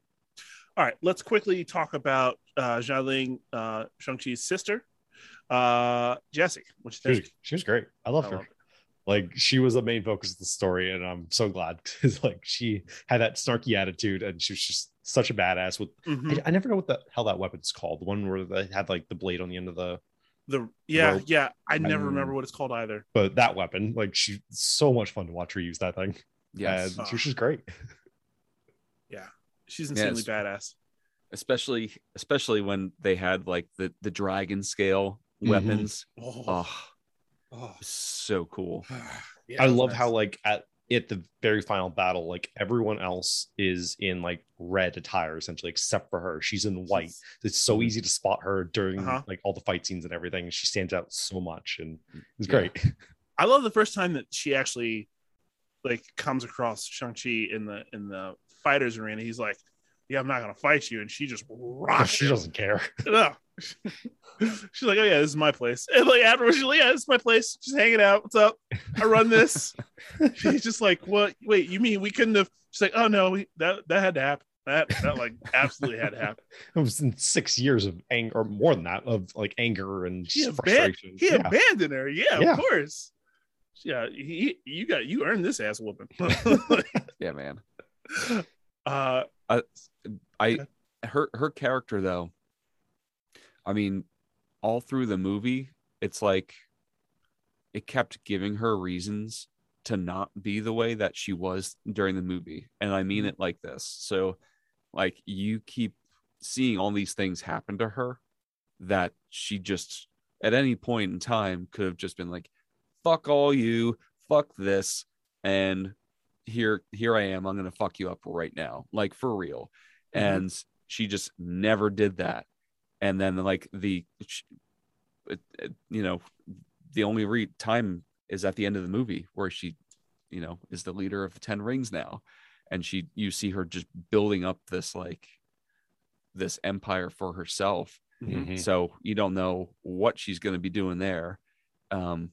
All right. Let's quickly talk about uh Ling uh Shang-Chi's sister. Uh Jesse, what you She was, think? she was great. I love I her. love her. Like she was the main focus of the story, and I'm so glad because like she had that snarky attitude, and she was just such a badass. With Mhm. I, I never know what the hell that weapon's called. The one where they had like the blade on the end of the, The yeah, Rope. yeah. I never Um, remember what it's called either. but that weapon, like she, so much fun to watch her use that thing. yeah and she was just great. Yeah. She's insanely it's- badass. especially especially when they had like the the dragon scale Mhm. weapons Oh, oh oh. so cool Yeah, I love nice. how like at at the very final battle, like everyone else is in like red attire essentially, except for her. She's in white. It's so easy to spot her during Uh-huh. like all the fight scenes and everything. She stands out so much, and it's Yeah. great. I love the first time that she actually like comes across Shang-Chi in the in the fighters arena. He's like, Yeah, I'm not gonna fight you, and she just rocks. she doesn't care. No. She's like, Oh yeah, this is my place. And like afterwards, she's like, Yeah, this is my place. Just hanging out. What's up? I run this. She's just like, What wait, you mean we couldn't have she's like, Oh no, we, that that had to happen. That that like absolutely had to happen. It was in six years of anger, or more than that, of like anger and He, just aban- he Yeah. abandoned her. Yeah, Yeah. of course. Yeah, he, you got you earned this ass whooping. yeah man uh I her her character though. I mean, all through the movie, it's like it kept giving her reasons to not be the way that she was during the movie. And I mean it like this. So like you keep seeing all these things happen to her that she just at any point in time could have just been like, fuck all you, fuck this, and here here I am. I'm gonna fuck you up right now, like for real. Mhm. And she just never did that. And then like the, sh- it- it- you know, the only re- time is at the end of the movie where she, you know, is the leader of the Ten Rings now, and she you see her just building up this like this empire for herself. Mhm. so you don't know what she's going to be doing there. Um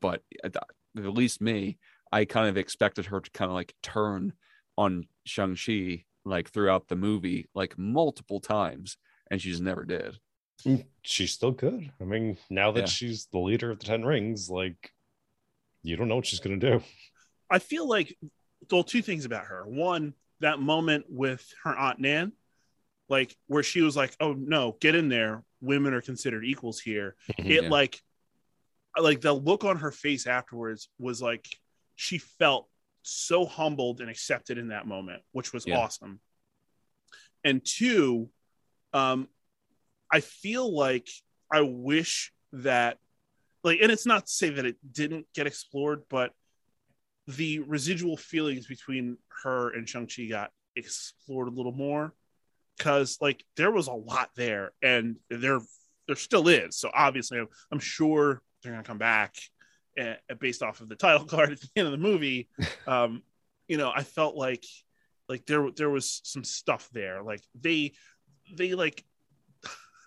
but at, at least me i kind of expected her to kind of like turn on shang-chi like throughout the movie like multiple times and she just never did mm, She's still good. I mean, now that Yeah. she's the leader of the Ten Rings, like you don't know what she's gonna do. I feel like well, two things about her. One, that moment with her aunt Nan, like where she was like, "Oh no, get in there. Women are considered equals here." It Yeah. like, like the look on her face afterwards was like she felt so humbled and accepted in that moment, which was Yeah. awesome. And two, um, I feel like I wish that, like, and it's not to say that it didn't get explored, but the residual feelings between her and Shang-Chi got explored a little more. Because like there was a lot there and there there still is. So obviously i'm, I'm sure they're gonna come back uh, based off of the title card at the end of the movie. Um you know i felt like like there there was some stuff there. Like they they like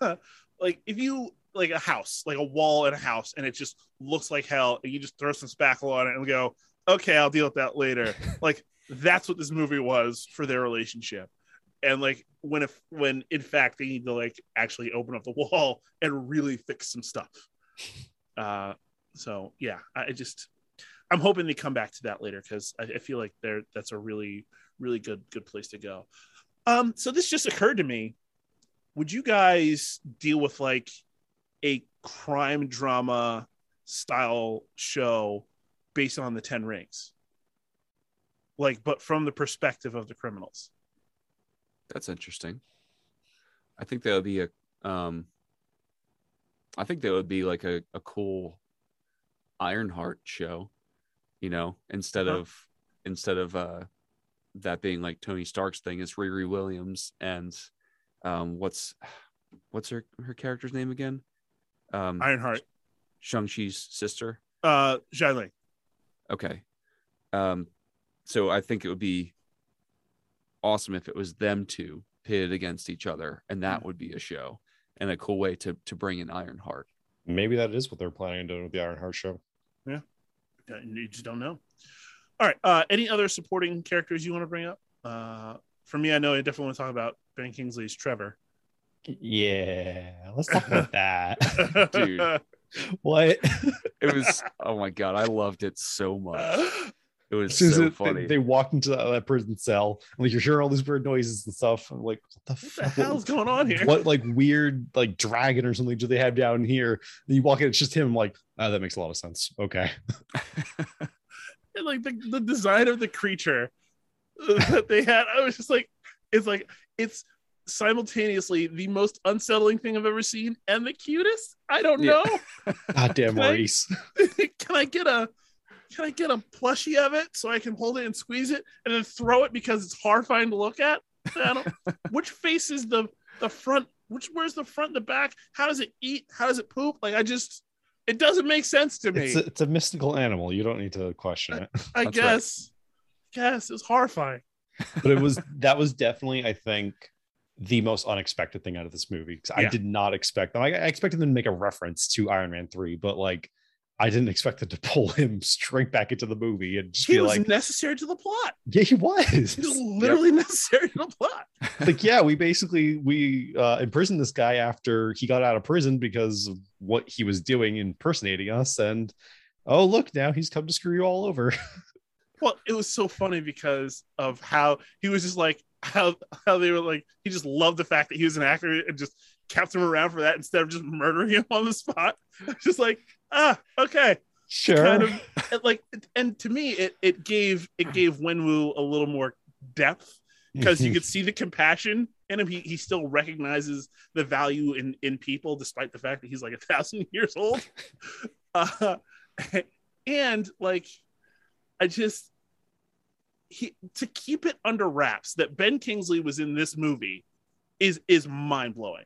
like if you like a house like a wall in a house and it just looks like hell and you just throw some spackle on it and go okay i'll deal with that later. Like that's what this movie was for their relationship. And like when if when in fact they need to like actually open up the wall and really fix some stuff. Uh so yeah i just i'm hoping they come back to that later because I, I feel like there that's a really really good good place to go. Um so this just occurred to me would you guys deal with like a crime drama style show based on the 10 rings? Like but from the perspective of the criminals. That's interesting. I think that would be a um i think that would be like a, a cool ironheart show you know instead Uh-huh. of instead of uh that being like tony stark's thing it's riri williams and um what's what's her her character's name again um ironheart shang-chi's sister uh Xialing. Okay. Um, so I think it would be awesome if it was them two pitted against each other, and that would be a show and a cool way to to bring in Ironheart. Maybe that is what they're planning on doing with the Ironheart show. Yeah, you just don't know all right uh any other supporting characters you want to bring up uh for me i know i definitely want to talk about ben kingsley's trevor Yeah, let's talk about that. Dude. what? It was oh my god, I loved it so much. It was As so it- they- funny. They, walked into that, that prison cell, and like you're hearing all these weird noises and stuff. I'm like, what the, what the fuck? hell's going on here What like weird like dragon or something do they have down here? And you walk in, it's just him. I'm like, oh, that makes a lot of sense. Okay. and like the, the design of the creature that they had i was just like it's like it's simultaneously the most unsettling thing i've ever seen and the cutest i don't Yeah. know God damn, Can I- Maurice. can I get a can I get a plushie of it so I can hold it and squeeze it and then throw it because it's horrifying to look at? I don't, which face is the the front? Which where's the front and the back? How does it eat? How does it poop? Like I just it doesn't make sense to me. It's a, it's a mystical animal. You don't need to question it. I That's right. guess. Guess it's horrifying. But it was that was definitely i think the most unexpected thing out of this movie 'Cause i Yeah. did not expect them I, I expected them to make a reference to iron man 3 but like i didn't expect them to pull him straight back into the movie and just He be was like necessary to the plot. yeah he was He was literally necessary to the plot. like yeah we basically we uh imprisoned this guy after he got out of prison because of what he was doing impersonating us and oh look now he's come to screw you all over Well, it was so funny because of how he was just like how how they were like he just loved the fact that he was an actor and just kept him around for that instead of just murdering him on the spot. Just like ah okay, sure kind of and like and to me it it gave it gave Wenwu a little more depth because you could see the compassion in him. He he still recognizes the value in in people, despite the fact that he's like a thousand years old. Uh, and like, I just he to keep it under wraps that Ben Kingsley was in this movie is is mind blowing,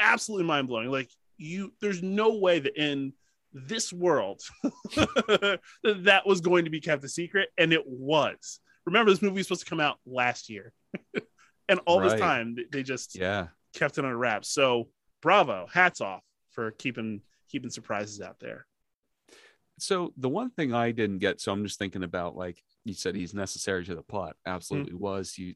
absolutely mind blowing. Like you, there's no way that in this world that that was going to be kept a secret, and it was. Remember, this movie was supposed to come out last year, and all this time they- they just Yeah. kept it under wraps. So bravo, hats off for keeping keeping surprises out there. So the one thing I didn't get, so I'm just thinking about like you said, he's necessary to the plot. Absolutely Mm. was. You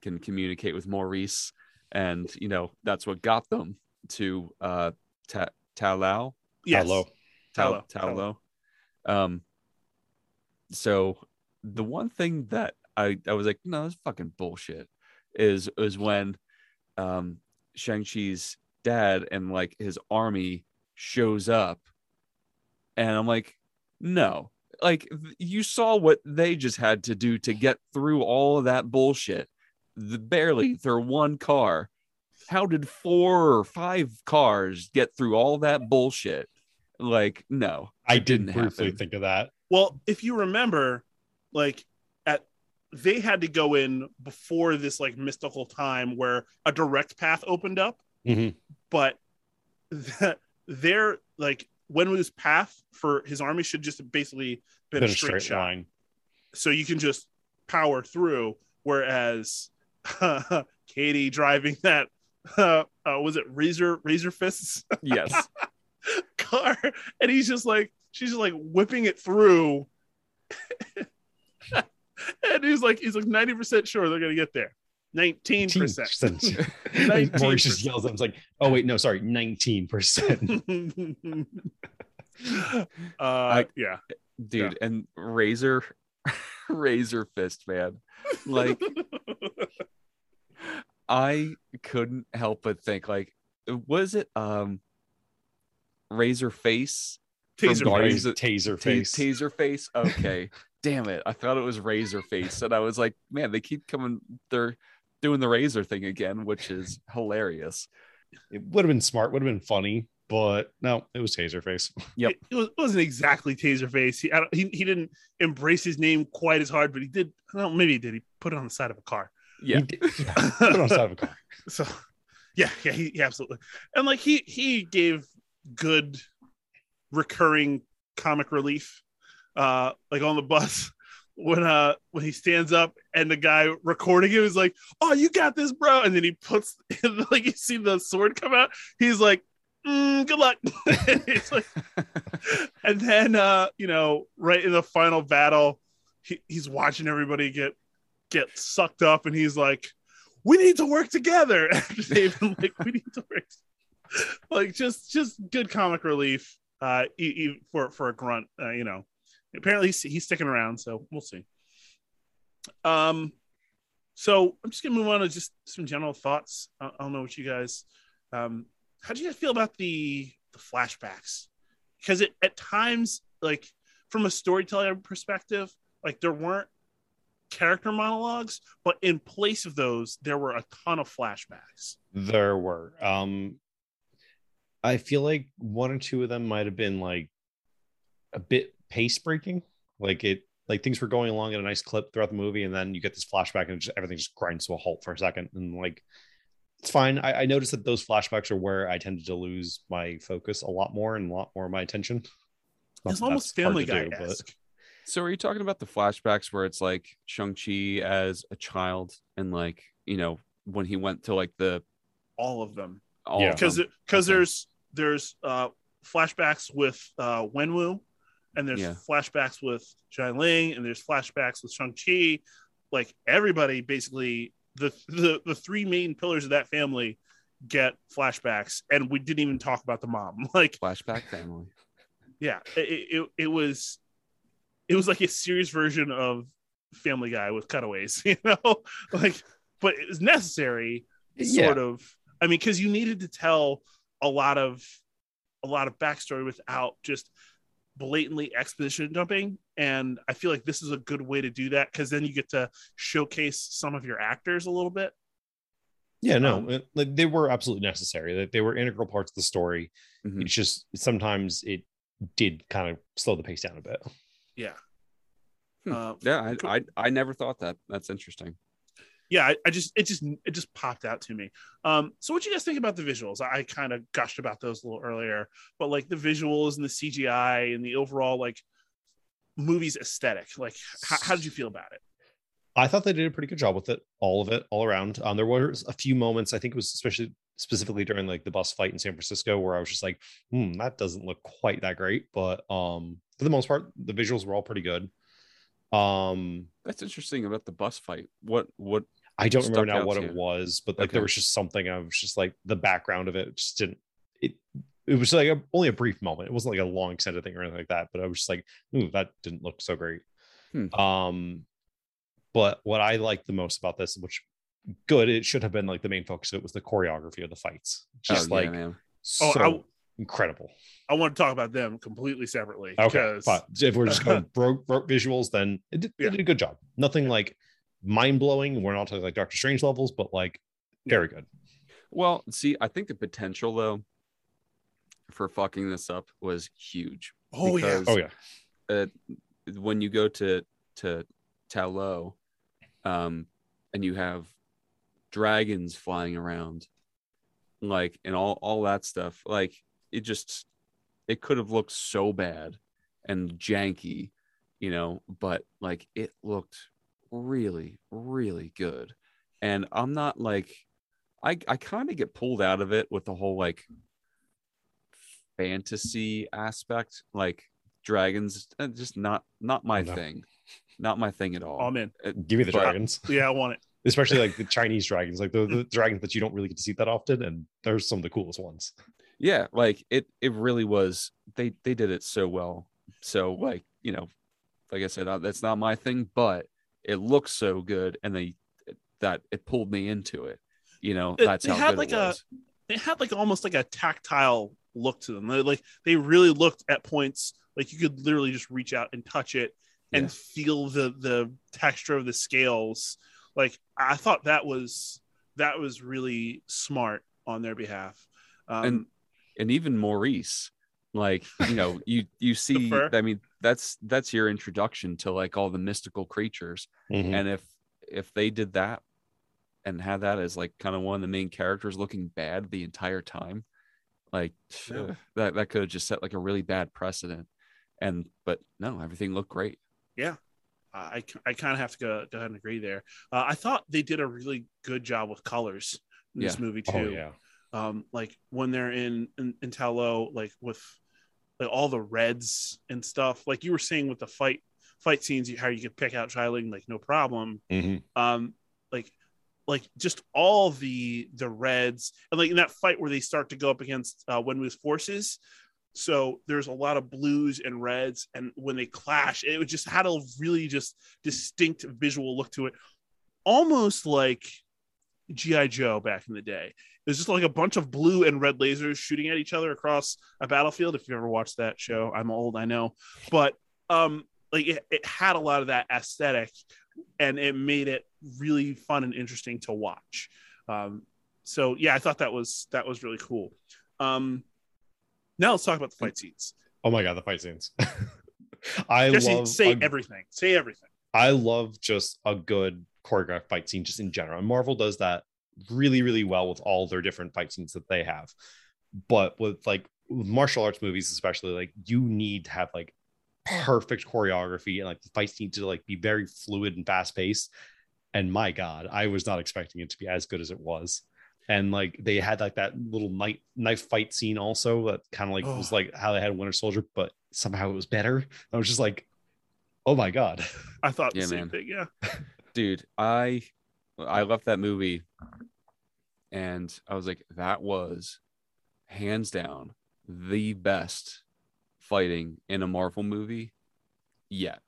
can communicate with Maurice, and you know that's what got them to uh Ta- Talau. Yes. Hello. Tal- Tallow, Tallow. Um. So the one thing that I I was like, no, that's fucking bullshit. Is is when, um, Shang Chi's dad and like his army shows up, and I'm like, no, like you saw what they just had to do to get through all of that bullshit. The barely their one car. How did four or five cars get through all that bullshit? Like, no, I didn't didn't briefly happen. think of that. Well, if you remember, like at they had to go in before this like mystical time where a direct path opened up, Mhm. but that their like Wenwu's path for his army should just basically been, Been a straight, shot. line. So you can just power through. Whereas Katie driving that uh, uh was it razor razor fists yes. car and he's just like she's just like whipping it through and he's like he's like 90% sure they're gonna get there 19% 19%. 19%. Maurice just yells at him, it's like, oh, wait, no, sorry, 19%. uh yeah dude and razor razor fist man like i couldn't help but think like was it um razor face taser Guardians face. of- taser Ta- face. taser face okay damn it i thought it was razor face and i was like man they keep coming they're doing the razor thing again which is hilarious. It would have been smart, would have been funny, but no, it was taser face. Yep. it, it was, wasn't exactly taser face. He, I don't, he he didn't embrace his name quite as hard but he did I maybe he did. He put it on the side of a car. Yeah. He did- yeah, put it on the side of a car. so yeah yeah he, he absolutely and like he he gave good recurring comic relief uh like on the bus when uh when he stands up and the guy recording him is like oh you got this bro. And then he puts like you see the sword come out. He's like mm, good luck. Like and then uh you know right in the final battle he, he's watching everybody get get sucked up and he's like we need to work together. After they've been like we need to work like just just good comic relief uh e- e- for for a grunt uh, you know apparently he's, he's sticking around so we'll see. Um so i'm just gonna move on to just some general thoughts. I, don't know what you guys um how do you guys feel about the the flashbacks? Because it at times like from a storytelling perspective like there weren't character monologues but in place of those there were a ton of flashbacks. There were. Um I feel like one or two of them might have been like a bit pace breaking. Like it like things were going along at a nice clip throughout the movie, and then you get this flashback and just, everything just grinds to a halt for a second. And like it's fine. I, I noticed that those flashbacks are where I tended to lose my focus a lot more and a lot more of my attention. Not it's that almost family to guy but- esque So are you talking about the flashbacks where it's like Shang-Chi as a child and like, you know, when he went to like the all of them all Yeah. because them? because Okay. there's there's uh flashbacks with uh Wenwu and there's Yeah. flashbacks with Xialing and there's flashbacks with Shang Chi like everybody basically the the the three main pillars of that family get flashbacks and we didn't even talk about the mom. Like flashback family. yeah it, it, it was it was like a serious version of family guy with cutaways you know? Like but it was necessary sort of. I mean because you needed to tell a lot of a lot of backstory without just blatantly exposition dumping and i feel like this is a good way to do that because then you get to showcase some of your actors a little bit Yeah, no, Um, it- like they were absolutely necessary. That they were integral parts of the story. Mhm. It's just sometimes it did kind of slow the pace down a bit. Yeah. Hmm. Uh, Yeah, I, I I never thought that. That's interesting. Yeah, I, I just it just it just popped out to me. Um, so what do you guys think about the visuals? I, I kind of gushed about those a little earlier, but like the visuals and the CGI and the overall like movie's aesthetic, like how, how did you feel about it? I thought they did a pretty good job with it, all of it, all around. Um, there was a few moments, I think it was especially specifically during like the bus fight in San Francisco, where I was just like, hmm, that doesn't look quite that great. But um, for the most part, the visuals were all pretty good. Um, That's interesting about the bus fight. What what I don't remember now what it was, but like there was just something I was just like the background of it just didn't it it was like a, only a brief moment. It wasn't like a long extended thing or anything like that, but I was just like, ooh, that didn't look so great. Hmm. Um but what I liked the most about this, which good, it should have been like the main focus of it was the choreography of the fights. Just oh, yeah, like man. Oh, so I- incredible. I want to talk about them completely separately. Okay, because- but if we're just going broke, broke visuals, then it did, it did a good job. Nothing like mind blowing. We're not talking like Doctor Strange levels, but like very good. Well, see, I think the potential though for fucking this up was huge. Oh yeah, Oh yeah, uh, when you go to to Ta Lo, um, and you have dragons flying around, like and all all that stuff, like it just it could have looked so bad and janky, you know, but like it looked really really good, and I'm not like I I kind of get pulled out of it with the whole like fantasy aspect, like dragons, uh, just not not my no. thing, not my thing at all. oh man, give me the But- dragons, yeah, I want it. especially like the Chinese dragons, like the, the dragons that you don't really get to see that often, and there's some of the coolest ones. yeah, like it it really was. They they did it so well. So like you know, like I said, uh, that's not my thing, but it looks so good, and they that it pulled me into it. You know, It- that's they how had good like it a- was. They had like almost like a tactile look to them. They, like they really looked at points like you could literally just reach out and touch it and Yeah. feel the the texture of the scales. Like I thought that was that was really smart on their behalf. Um, And- and even Morris, like you know, you you see. I mean, that's that's your introduction to like all the mystical creatures. Mhm. and if if they did that and had that as like kind of one of the main characters looking bad the entire time like Yeah. that that could have just set like a really bad precedent and but no everything looked great yeah I, I kind of have to go, go ahead and agree there. Uh, I thought they did a really good job with colors in this movie too. Oh yeah, um like when they're in in, in Ta Lo, like with like all the reds and stuff. Like you were saying with the fight fight scenes you- how you could pick out Xialing like no problem. Mhm. um like like just all the the reds and like in that fight where they start to go up against uh Wenwu's forces. So there's a lot of blues and reds and when they clash it just had a really just distinct visual look to it. Almost like gi joe back in the day was just like a bunch of blue and red lasers shooting at each other across a battlefield. If you ever watched that show i'm old i know. But um like it, it had a lot of that aesthetic and it made it really fun and interesting to watch. Um so yeah i thought that was that was really cool. Um now let's talk about the fight scenes. Oh my god, the fight scenes. I jesse love say a- everything. Say everything. I love just a good choreographed fight scene just in general. And Marvel does that really, really well with all their different fight scenes that they have. But with like with martial arts movies, especially, like you need to have like perfect choreography and like the fights need to like be very fluid and fast paced. And my God, I was not expecting it to be as good as it was. And like they had like that little knife knife fight scene also that kind of like was Oh. like how they had Winter Soldier, but somehow it was better. I was just like, oh my God. i thought Yeah, the same man. thing yeah dude i i left that movie and i was like that was hands down the best fighting in a marvel movie yet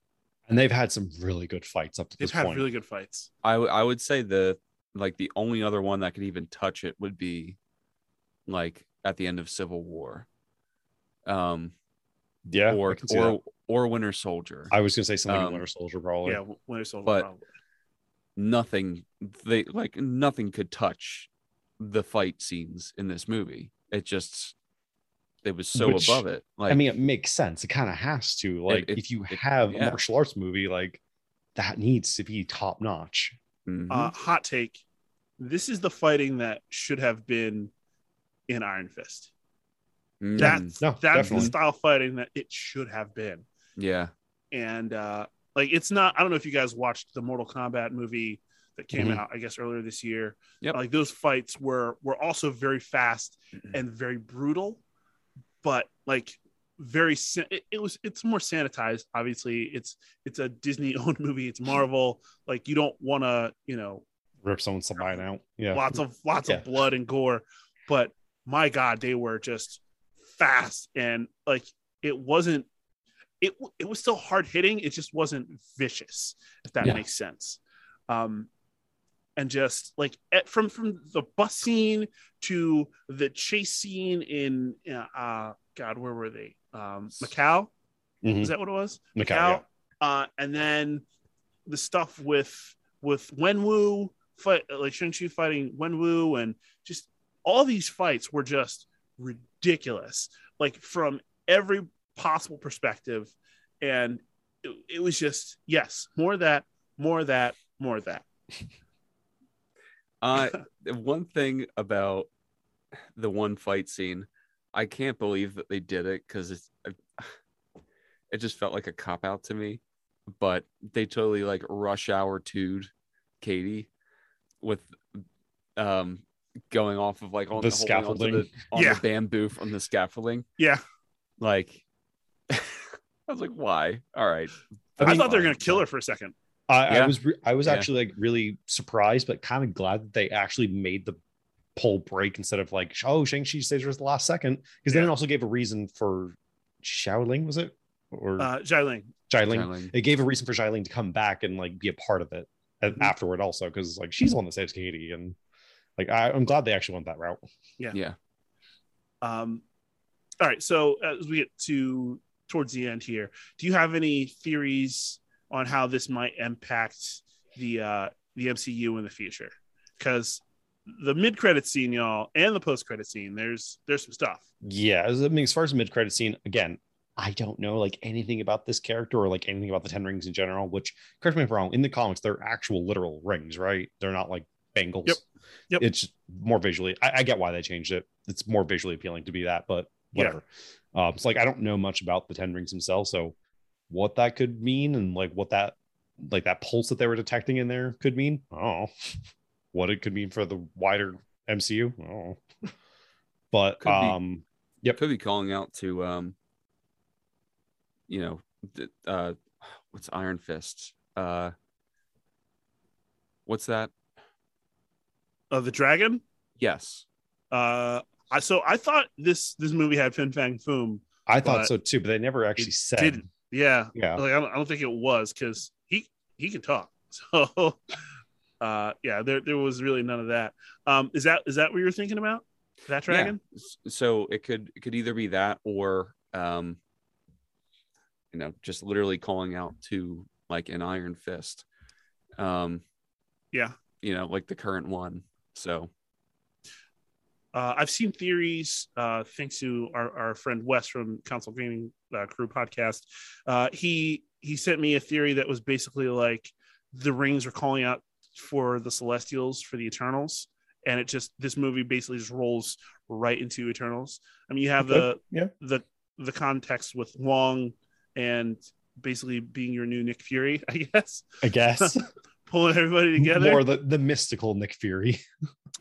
And they've had some really good fights up to they've this had point. really good fights I w- I would say the like the only other one that could even touch it would be like at the end of Civil War, um, yeah, or or that. or Winter Soldier. I was gonna say something in um, Winter Soldier, probably. yeah winter soldier But- probably. nothing they like nothing could touch the fight scenes in this movie. It just it was so Which, above it. Like I mean, it makes sense. It kind of has to. Like, it- if you it- have yeah. a martial arts movie, like that needs to be top notch. mhm. Uh, hot take. This is the fighting that should have been in Iron Fist. Mm, That's No, that's the style fighting that it should have been. yeah. And uh like it's not I don't know if you guys watched the Mortal Kombat movie that came Mhm. out I guess earlier this year. Yep. Like those fights were were also very fast and very brutal, but like very it, it was it's more sanitized obviously it's it's a disney owned movie it's marvel like you don't want to you know Rip someone's spine out. Yeah. lots of lots Yeah. of blood and gore but my god they were just fast and like it wasn't it it was still hard hitting it just wasn't vicious if that Yeah. makes sense um and just like at, from from the bus scene to the chase scene in uh god where were they? Um macau? Mhm. is that what it was? Macau, yeah. uh, and then the stuff with with Wenwu fight like Shang-Chi fighting Wenwu and just all these fights were just ridiculous like from every possible perspective. And it, it was just yes more of that more of that more of that Uh, one thing about the one fight scene, I can't believe that they did it because it's it just felt like a cop out to me. But they totally like rush hour to Katie with um going off of like on The holding onto scaffolding. the, on Yeah. the bamboo from the scaffolding. yeah Like I was like, why? All right. I, mean, thought they were gonna kill her for a second I, Yeah. I was re- I was Yeah. actually like really surprised, but kind of glad that they actually made the pull break instead of like, oh, Shang Chi stays her at the last second because then it also gave a reason for Xiaoling, was it or uh Xialing Xialing? Xialing. It gave a reason for Xialing to come back and like be a part of it and Mhm. afterward also because like she's the one that saves Katie and like I, I'm glad they actually went that route. Yeah. Yeah. Um, all right. So as we get to towards the end here, do you have any theories on how this might impact the uh, the MCU in the future? Because the mid credit scene, y'all, and the post credit scene, there's there's some stuff. Yeah, I mean, as far as mid credit scene, again, I don't know like anything about this character or like anything about the Ten Rings in general. Which, correct me if I'm wrong, in the comics, they're actual literal rings, right? They're not like bangles. Yep. Yep. It's more visually. I, I get why they changed it. It's more visually appealing to be that, but Yeah. whatever. Um, it's like I don't know much about the Ten Rings themselves, so what that could mean and like what that like that pulse that they were detecting in there could mean. Oh, what it could mean for the wider MCU. Oh, but Could be. um. Yep. Could be calling out to um you know, uh what's Iron Fist? Uh what's that? Uh, the dragon. Yes. Uh, I so I thought this this movie had Fin Fang Foom. I thought so too, but they never actually said. didn't. Yeah, Yeah. like I don't, I don't think it was because he he can talk. So, uh, yeah, there there was really none of that. Um, is that is that what you're thinking about? That dragon? Yeah. So it could it could either be that or um you know, just literally calling out to like an Iron Fist. Um Yeah. you know, like the current one. So Uh, I've seen theories, uh, thanks to our, our friend Wes from Council Gaming uh, Crew podcast. Uh, he he sent me a theory that was basically like the rings are calling out for the Celestials for the Eternals, and it just this movie basically just rolls right into Eternals. I mean, you have the yeah. the the context with Wong and basically being your new Nick Fury, I guess, I guess pulling everybody together. more the the mystical Nick Fury.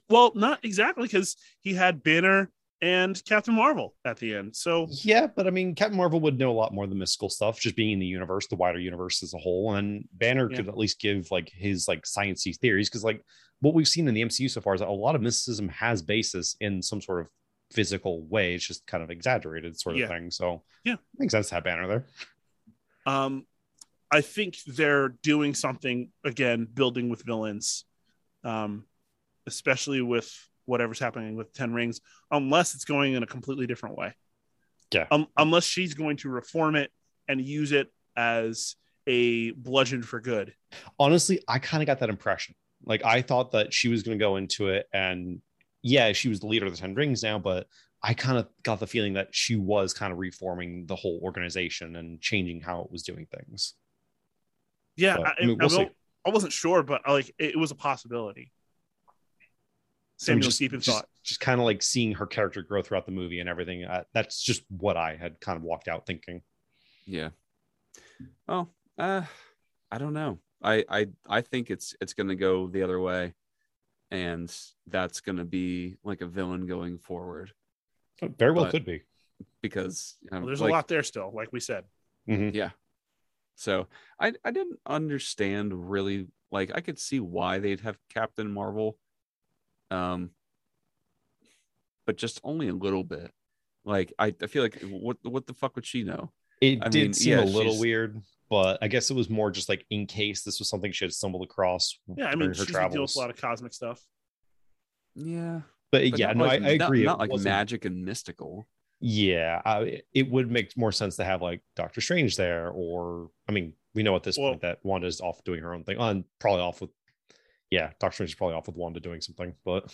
Well, not exactly because he had Banner and Captain Marvel at the end. So Yeah, but I mean, Captain Marvel would know a lot more of the mystical stuff, just being in the universe, the wider universe as a whole. And Banner Yeah. could at least give like his like sciencey theories, because like what we've seen in the MCU so far is that a lot of mysticism has basis in some sort of physical way. It's just kind of exaggerated sort of Yeah. thing. So Yeah. makes sense to have Banner there. um, I think they're doing something again, building with villains, um, especially with whatever's happening with Ten Rings, unless it's going in a completely different way. Yeah. Um, unless she's going to reform it and use it as a bludgeon for good. honestly, I kind of got that impression. Like I thought that she was going to go into it and yeah, she was the leader of the Ten Rings now, but I kind of got the feeling that she was kind of reforming the whole organization and changing how it was doing things. Yeah, But, I, I mean, we'll I. I wasn't sure, but like it, it was a possibility. So I'm Samuel just, Stephen just, thought. just kind of like seeing her character grow throughout the movie and everything. Uh, that's just what I had kind of walked out thinking. Yeah. Oh, uh, I don't know. I I I think it's it's gonna go the other way, and that's gonna be like a villain going forward Very well But- could be. because you know, Well, there's like, a lot there still, like we said. Mhm. Yeah. So I I didn't understand really like I could see why they'd have Captain Marvel, um, but just only a little bit. Like I, I feel like what what the fuck would she know? It I did mean, seem yeah, a little she's- weird, but I guess it was more just like in case this was something she had stumbled across. Yeah, I mean, during her she's gonna deal with a lot of cosmic stuff. Yeah, But, but yeah, no, like- I, I agree. Not, it like wasn't- magic and mystical. Yeah, I, it would make more sense to have like Doctor Strange there, or I mean, we know at this Well- point that Wanda's off doing her own thing, on probably off with, yeah, Doctor Strange is probably off with Wanda doing something, but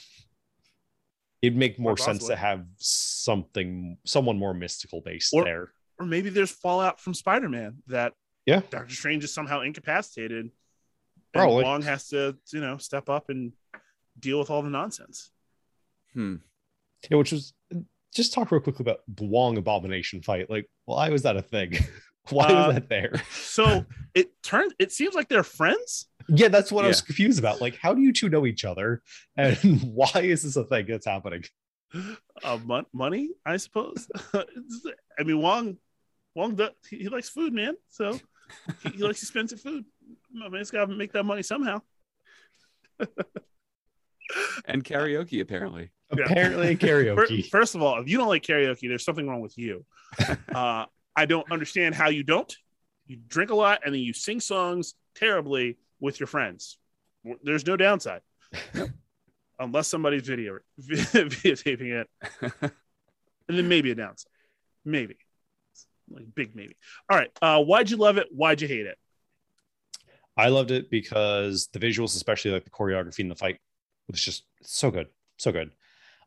it'd make more Quite sense possibly. to have something, someone more mystical based Or- there. Or maybe there's fallout from Spider-Man that Yeah. Doctor Strange is somehow incapacitated. And Wong has to, you know, step up and deal with all the nonsense. Hmm. Yeah, which was just talk real quickly about the Wong Abomination fight. Like, why was that a thing? why Uh, was that there? So it turns. It seems like they're friends. Yeah, that's what I was confused about. Like, how do you two know each other, and why is this a thing that's happening? Uh, mon- money, I suppose. I mean, Wong, Wong, does, he, he likes food, man. So he, he likes expensive food. I mean, it's got to make that money somehow. And karaoke apparently. Apparently, Fir- karaoke. First of all, if you don't like karaoke, there's something wrong with you. Uh, I don't understand how you don't. You drink a lot and then you sing songs terribly with your friends. There's no downside, unless somebody's video videotaping it, and then maybe a downside, maybe like big maybe. All right, uh, why'd you love it? Why'd you hate it? I loved it because the visuals, especially like the choreography and the fight, was just so good, so good.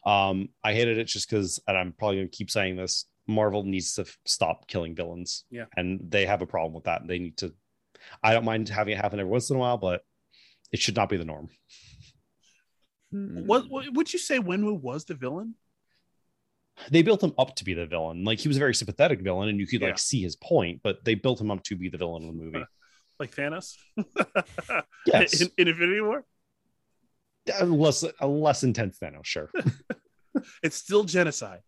Um, I hated it just because, and I'm probably gonna keep saying this. Marvel needs to f- stop killing villains. Yeah. and they have a problem with that. They need to. I don't mind having it happen every once in a while, but it should not be the norm. Hmm. What, what would you say Wenwu was the villain? They built him up to be the villain. Like he was a very sympathetic villain, and you could Yeah. like see his point. But they built him up to be the villain of the movie. Like Thanos Yes, in, in Infinity War? a less a less intense Thanos, sure. It's still genocide.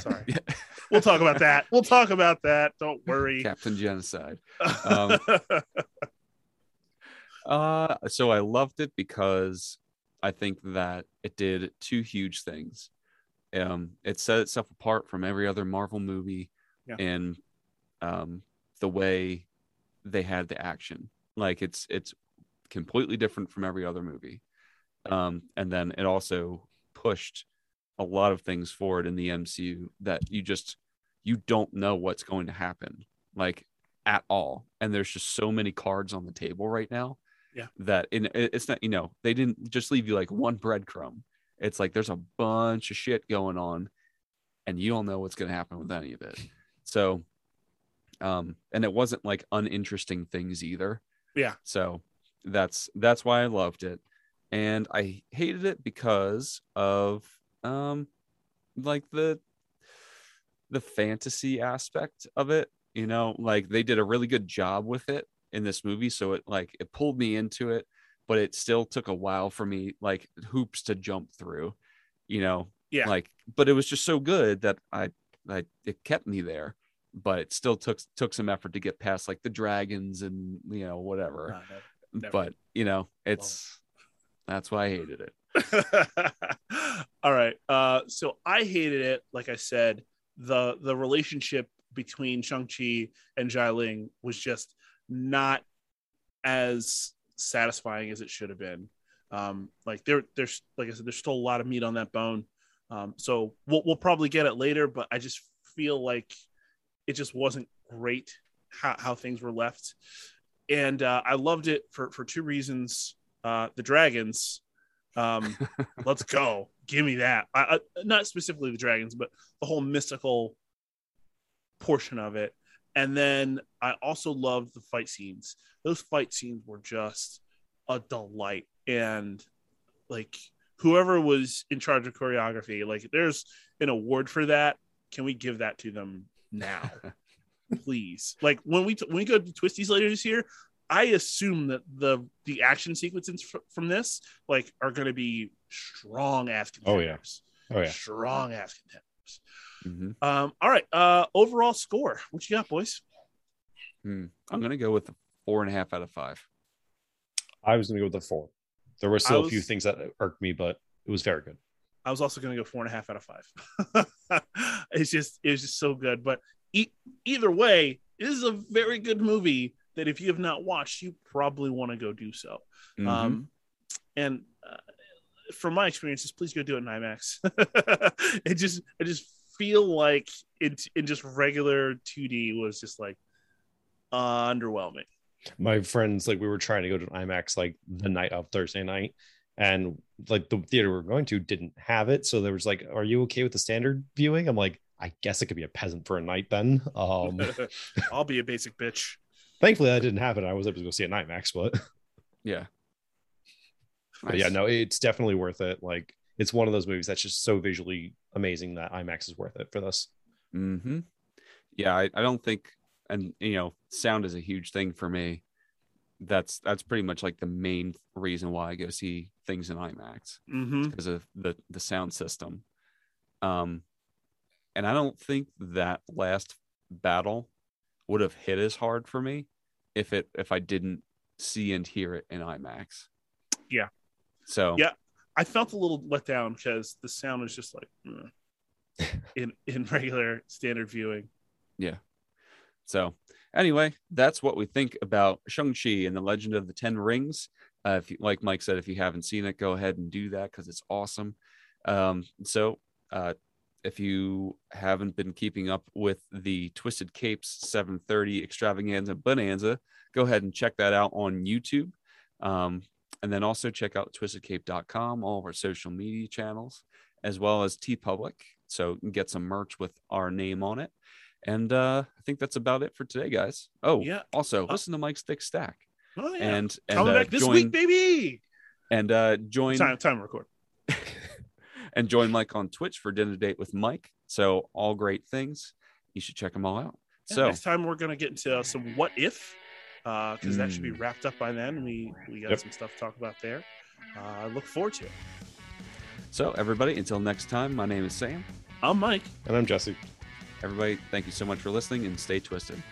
Sorry. Yeah. We'll talk about that. We'll talk about that. Don't worry. Captain Genocide. Um, Uh, so I loved it because I think that it did two huge things. Um, it set itself apart from every other Marvel movie Yeah. in um, the way they had the action. Like it's it's completely different from every other movie. Um, and then it also pushed a lot of things forward in the MCU that you just you don't know what's going to happen like at all. And there's just so many cards on the table right now Yeah. that in it's not you know they didn't just leave you like one breadcrumb it's like there's a bunch of shit going on and you don't know what's going to happen with any of it so um and it wasn't like uninteresting things either Yeah. so that's that's why i loved it and i hated it because of um like the the fantasy aspect of it you know like they did a really good job with it in this movie. So it like it pulled me into it but it still took a while for me like hoops to jump through you know? Yeah. like but it was just so good that i i it kept me there but it still took took some effort to get past like the dragons and you know whatever. No, but you know it's that's why i hated it All right. Uh, so I hated it. Like I said, the the relationship between Shang Chi and Xialing was just not as satisfying as it should have been. Um, like there, there's like I said, there's still a lot of meat on that bone. Um, so we'll we'll probably get it later, but I just feel like it just wasn't great how, how things were left. And uh, I loved it for for two reasons. Uh, the dragons Um, let's go. Give me that. I, I, not specifically the dragons, but the whole mystical portion of it. And then I also loved the fight scenes. Those fight scenes were just a delight. And like whoever was in charge of choreography, like there's an award for that. Can we give that to them now? Please. Like when we t- when we go to Twisties later this year, I assume that the the action sequences fr- from this like are going to be strong ass Oh, yeah. Oh yeah. strong ass contenders. Mhm. Um, all right. Uh, overall score. What you got, boys? Hmm. I'm gonna go with a four and a half out of five. I was gonna go with the four. There were I still a few things that irked me, but it was very good. I was also going to go four and a half out of five. it's just it was just so good. But e- either way, it is a very good movie that if you have not watched, you probably want to go do so. Mhm. Um, and uh, from my experiences, please go do it in IMAX. it just I just feel like it in just regular 2D was just like uh, underwhelming. my friends like we were trying to go to an IMAX like the night of Thursday night, and like the theater we are going to didn't have it. So there was like, "Are you okay with the standard viewing?" I'm like, "I guess it could be a peasant for a night then." Um, I'll be a basic bitch. Thankfully, that didn't happen. I was able to go see it at IMAX, but, yeah. but yeah, no, it's definitely worth it. Like, it's one of those movies that's just so visually amazing that IMAX is worth it for this. hmm Yeah, I, I don't think, and you know, sound is a huge thing for me. That's that's pretty much like the main reason why I go see things in IMAX hmm because of the the sound system. Um, and I don't think that last battle would have hit as hard for me if it if I didn't see and hear it in IMAX. Yeah. So Yeah. I felt a little let down because the sound was just like eh, in in regular standard viewing. Yeah. So, anyway, that's what we think about Shang-Chi and the Legend of the Ten Rings. Uh, if you, like Mike said, if you haven't seen it, go ahead and do that because it's awesome. Um, so, uh, if you haven't been keeping up with the Twisted Capes 730 Extravaganza Bonanza, go ahead and check that out on YouTube. Um, and then also check out twistedcape.com, all of our social media channels, as well as TeePublic. So you can get some merch with our name on it. And uh, I think that's about it for today, guys. Oh, Yeah. Also, Uh, listen to Mike's Thick Stack Oh yeah. and and Coming uh, back this join week, baby. and uh, join Time time to record. And join Mike on Twitch for dinner date with Mike. So all great things. You should check them all out. Yeah, So next time we're gonna get into uh, some what if, because that should be Mm. wrapped up by then. We we got Yep. some stuff to talk about there. Uh, I look forward to it. so everybody, until next time. My name is Sam. I'm Mike. And I'm Jesse. Everybody, thank you so much for listening and stay twisted.